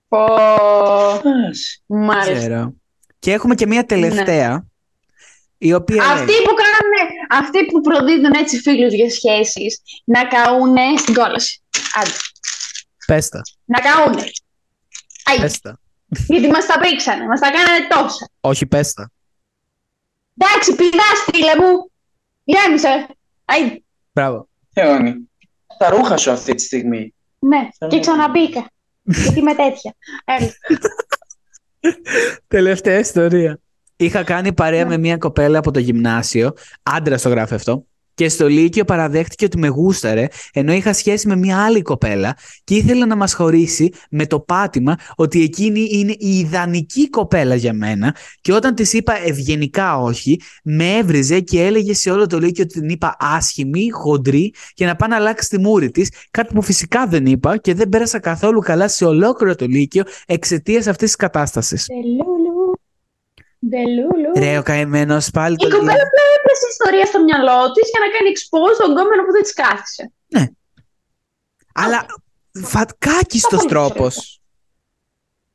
Πω. πας. Μάλιστα. Ξέρω. Και έχουμε και μία τελευταία, η οποία Αυτοί λέει, που κάνουν, αυτοί που προδίδουν έτσι φίλους για σχέσεις, να καούνε στην κόλαση. Άντε, πες τα, να καούνε. Άι, πες τα. γιατί μας τα πήξανε, μας τα κάνανε τόσα. Όχι, πες τα. Εντάξει, πηδάς, φίλε μου. Γέμισε. Άι, Μπράβο. Θεόνι. Τα ρούχα σου αυτή τη στιγμή. ναι, Θέλω και να- ξαναμπήκα. γιατί είμαι τέτοια. Έλα. [laughs] Τελευταία ιστορία. Είχα κάνει παρέα Ναι. με μία κοπέλα από το γυμνάσιο, άντρας το γράφει αυτό, και στο Λύκειο παραδέχτηκε ότι με γούσταρε, ενώ είχα σχέση με μία άλλη κοπέλα και ήθελε να μας χωρίσει με το πάτημα ότι εκείνη είναι η ιδανική κοπέλα για μένα και όταν της είπα ευγενικά όχι, με έβριζε και έλεγε σε όλο το Λύκειο ότι την είπα άσχημη, χοντρή και να πάει να αλλάξει τη μούρη της, κάτι που φυσικά δεν είπα και δεν πέρασα καθόλου καλά σε ολόκληρο το Λύκειο εξαιτίας αυτής της κατάστασης. Delulu. Delulu. Ρε, ο καημένος πάλι Η το κοπέλα λέει. απλά έπεσε ιστορία στο μυαλό της για να κάνει expose τον γκόμενο που δεν της κάθισε. Αλλά φατκάκιστο πολύ τρόπο.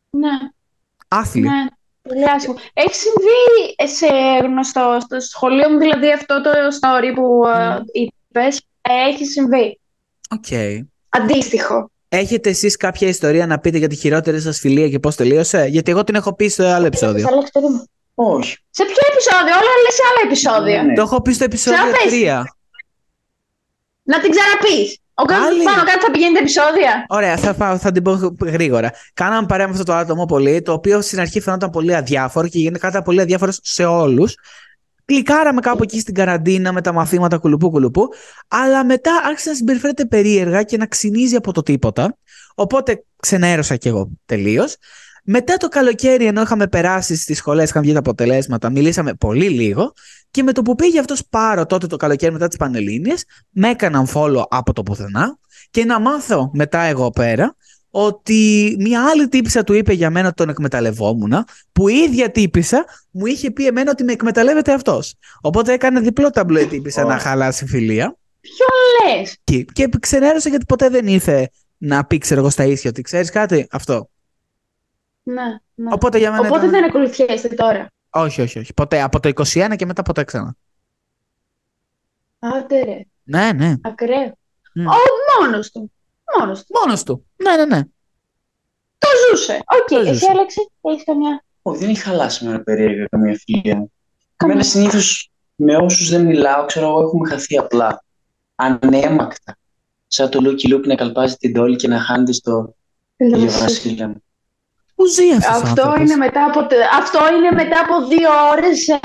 Ναι, Άθλιο. ναι. Πολύ άσχημο. Έχει συμβεί σε γνωστό, στο σχολείο μου, δηλαδή αυτό το story που Ναι. είπες, έχει συμβεί. Οκ. Αντίστοιχο. Έχετε εσείς κάποια ιστορία να πείτε για τη χειρότερη σας φιλία και πώς τελείωσε, Γιατί εγώ την έχω πει στο άλλο επεισόδιο. Άλεξ, περίμενε. Όχι. Σε ποιο επεισόδιο, όλα λες σε άλλα επεισόδια. Ναι. Το έχω πει στο επεισόδιο Ξαναπες. 3. Να την ξαναπείς. Ο κόσμο Άλλη. πάνω κάτω θα πηγαίνει τα επεισόδια. Ωραία, θα, πάω, θα την πω γρήγορα. Κάναμε παρέα με αυτό το άτομο πολύ, το οποίο στην αρχή φαινόταν πολύ αδιάφορο και γίνεται κάτι πολύ αδιάφορος σε όλους. Κλικάραμε κάπου εκεί στην καραντίνα με τα μαθήματα κουλουπού κουλουπού, αλλά μετά άρχισε να συμπεριφέρεται περίεργα και να ξυνίζει από το τίποτα. Οπότε ξενέρωσα κι εγώ τελείως. Μετά το καλοκαίρι, ενώ είχαμε περάσει στις σχολές, είχαν βγει τα αποτελέσματα, μιλήσαμε πολύ λίγο. Και με το που πήγε αυτός πάρω τότε το καλοκαίρι μετά τις Πανελλήνιες, με έκαναν follow από το πουθενά. Και να μάθω μετά εγώ πέρα ότι μια άλλη τύπησα του είπε για μένα ότι τον εκμεταλλευόμουν, που η ίδια τύπησα μου είχε πει εμένα ότι με εκμεταλλεύεται αυτός. Οπότε έκανε διπλό ταμπλό η τύπισσα Ω. να χαλάσει φιλία. Λες. Και, και ξενέρωσα γιατί ποτέ δεν ήρθε να πει, ξέρω εγώ, στα ίσια ότι ξέρεις κάτι, αυτό. Ναι, ναι. Οπότε για μένα. Οπότε ήταν- δεν ακολουθιέστε τώρα. Όχι, όχι, όχι. Ποτέ. Από το 21 και μετά ποτέ ξανά. Άντε ρε. Ναι, ναι. Ακραίο. Μμ. Ο μόνος του. Μόνος του. Μόνος του. Ναι, ναι, ναι. Το ζούσε. Οκ. Το Εσύ, ζούσε. Άλεξη, έχεις καμιά. Όχι, δεν έχει χαλάσει με περίεργα καμία φιλία μου. Καμία. Εμένα συνήθως με όσους δεν μιλάω, ξέρω εγώ, έχουμε χαθεί απλά. Ανέμακτα. σαν το Lucky Luke να καλπάζει την τόλη και να χάνεται στο Ήλιο Βασίλειο μου. Πού ζει αυτός ο Αυτό άνθρωπος; είναι, μετά από, τε- αυτό είναι μετά από δύο ώρες ε,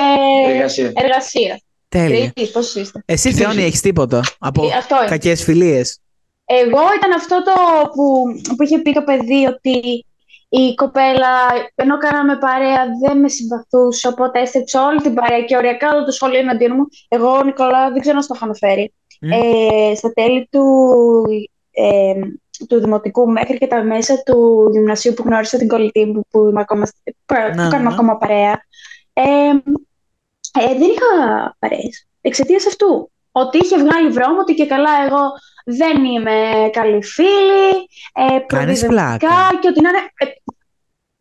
Εργασία. εργασία. Τέλεια. Εσείς πώς είστε; Εσύ Θεόνι έχεις τίποτα από Ε, Αυτό είναι. κακές φιλίες; Εγώ ήταν αυτό το που, που είχε πει το παιδί ότι η κοπέλα, ενώ κάναμε παρέα, δεν με συμπαθούσε, οπότε έστρεψε όλη την παρέα και οριακά όλο το σχολείο εναντίον μου. Εγώ, ο Νικολά, δεν ξέρω αν στο είχα αναφέρει. Μμ. Ε, στα τέλη του, ε, του δημοτικού μέχρι και τα μέσα του γυμνασίου που γνώρισα την κολλητή μου που, είμαι ακόμα, που Ναι, κάνουμε ναι. ακόμα παρέα, ε, ε, δεν είχα παρέες εξαιτίας αυτού. Ότι είχε βγάλει βρώμο, ότι και καλά εγώ δεν είμαι καλή φίλη, ε, Κάνεις προδιδευτικά πλάκα. και ότι να είναι... ε,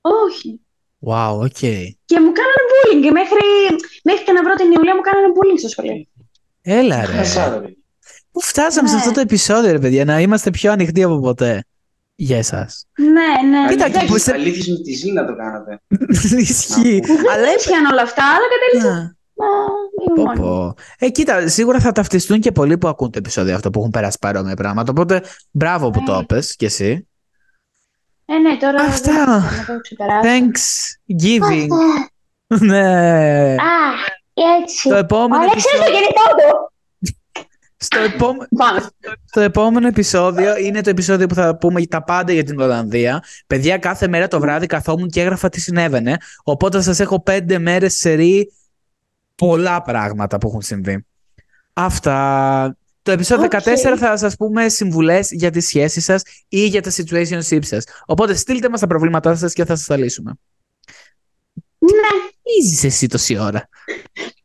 όχι. Wow, OK. Και μου κάνανε bullying και μέχρι, μέχρι και να βρω την Ιουλία μου κάνανε bullying στο σχολείο. Έλα ρε. Χασάρα, ρε. Πού φτάσαμε σε Ναι. αυτό το επεισόδιο ρε παιδιά, να είμαστε πιο ανοιχτοί από ποτέ; Για εσάς. Ναι, ναι. Κοίτα, Εντάξει, που σε- Αλήθειες με τη Ζήνα το κάνατε. [laughs] Ισχύει. Δεν ίσχυαν όλα αυτά, αλλά κατέληξα Ναι. να είμαι Πω, μόνη. μου. πω. Ε, κοίτα, σίγουρα θα ταυτιστούν και πολλοί που ακούν το επεισόδιο αυτό που έχουν περάσει παρόμοια πράγματα. Οπότε, μπράβο που Ναι. το είπες κι εσύ. Ε, ναι, τώρα Αυτά. δεν μπορώ να το ξεπεράσω. Thanksgiving. Αυτά. [laughs] ναι. Α, έτσι. Το επόμενο, Αλέξη, είναι επεισόδιο, το κινητό του. Στο, επόμε- Πάμε. στο επόμενο επεισόδιο είναι το επεισόδιο που θα πούμε τα πάντα για την Ολλανδία. Παιδιά, κάθε μέρα το βράδυ καθόμουν και έγραφα τι συνέβαινε. Οπότε σας έχω πέντε μέρες σερί πολλά πράγματα που έχουν συμβεί. Αυτά. Το επεισόδιο Οκ. 14 θα σας πούμε συμβουλές για τις σχέσεις σας ή για τα situationship σας. Οπότε στείλτε μας τα προβλήματά σας και θα σας τα λύσουμε. Ναι. Τι ζεις εσύ τόση ώρα.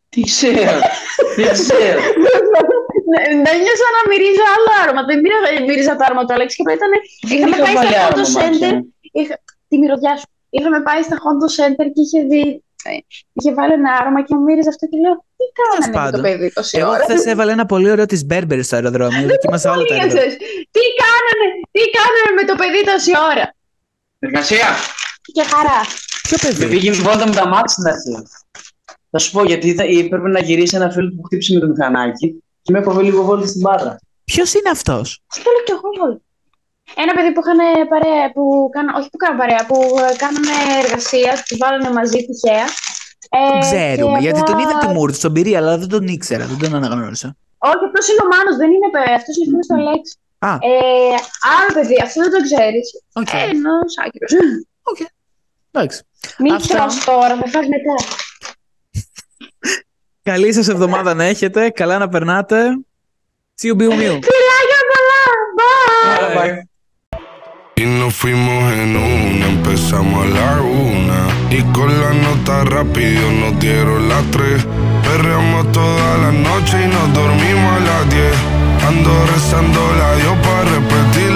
Τι ξέρω. Τι ξέρω. [laughs] Ναι, Δεν νιώσα να μυρίζω άλλο άρωμα. Δεν μύριζα, μύριζα το άρωμα του Αλέξη και ήταν. Είχαμε είχα πάει βάλει στα άρωμα, Honda Μάτια. Center. Είχα... Τη μυρωδιά σου. Είχαμε πάει στα Honda Center και είχε δει. ε, Είχε βάλει ένα άρωμα και μου μύριζε αυτό και λέω Τι κάνανε με το πάντων. παιδί τόση Εγώ ώρα; χθες έβαλα ένα πολύ ωραίο της Burberry στο αεροδρόμιο. Δοκίμασα όλα τα αεροδρόμια. Μύριζες. Τι κάνανε, τι κάνανε με το παιδί τόση ώρα; Εργασία. Και χαρά. Ποιο Με παιδί. πήγαινε βόλτα με τα μάτια στην αρχή. Θα σου πω γιατί θα, έπρεπε να γυρίσει ένα φίλο που χτύπησε με το μηχανάκι και με έκοβε λίγο βόλτα στην μπάρα. Ποιος είναι αυτός; Θέλω κι εγώ βόλτα. Ένα παιδί που είχαν παρέα, που κάνα, όχι που κάνανε παρέα, που ε, κάνανε εργασία, τους βάλανε μαζί τυχαία. Ε, Τον ξέρουμε. και Γιατί απλά- τον είδα τη Μούρτ στον Πυρία, αλλά δεν τον ήξερα. Δεν τον αναγνώρισα. Όχι, αυτός είναι ο Μάνος, δεν είναι παι- αυτός είναι φίλος του Αλέξη. Α, Ε, άλλο παιδί, αυτό δεν το ξέρεις. οκ. Ε, Ένας άκυρος. Εντάξει. Μην Αυτά. τρως τώρα, με φας μετά. Καλή σα εβδομάδα να έχετε. Καλά να περνάτε. Τσιου μπιου μιου. Φιλάκια πολλά, bye! Bye. Y nos fuimos en una, empezamos a la una. Y con la nota rápido nos dieron las tres. Perreamos toda la noche y nos dormimos a las diez. Ando rezando la Dios para repetirlo otra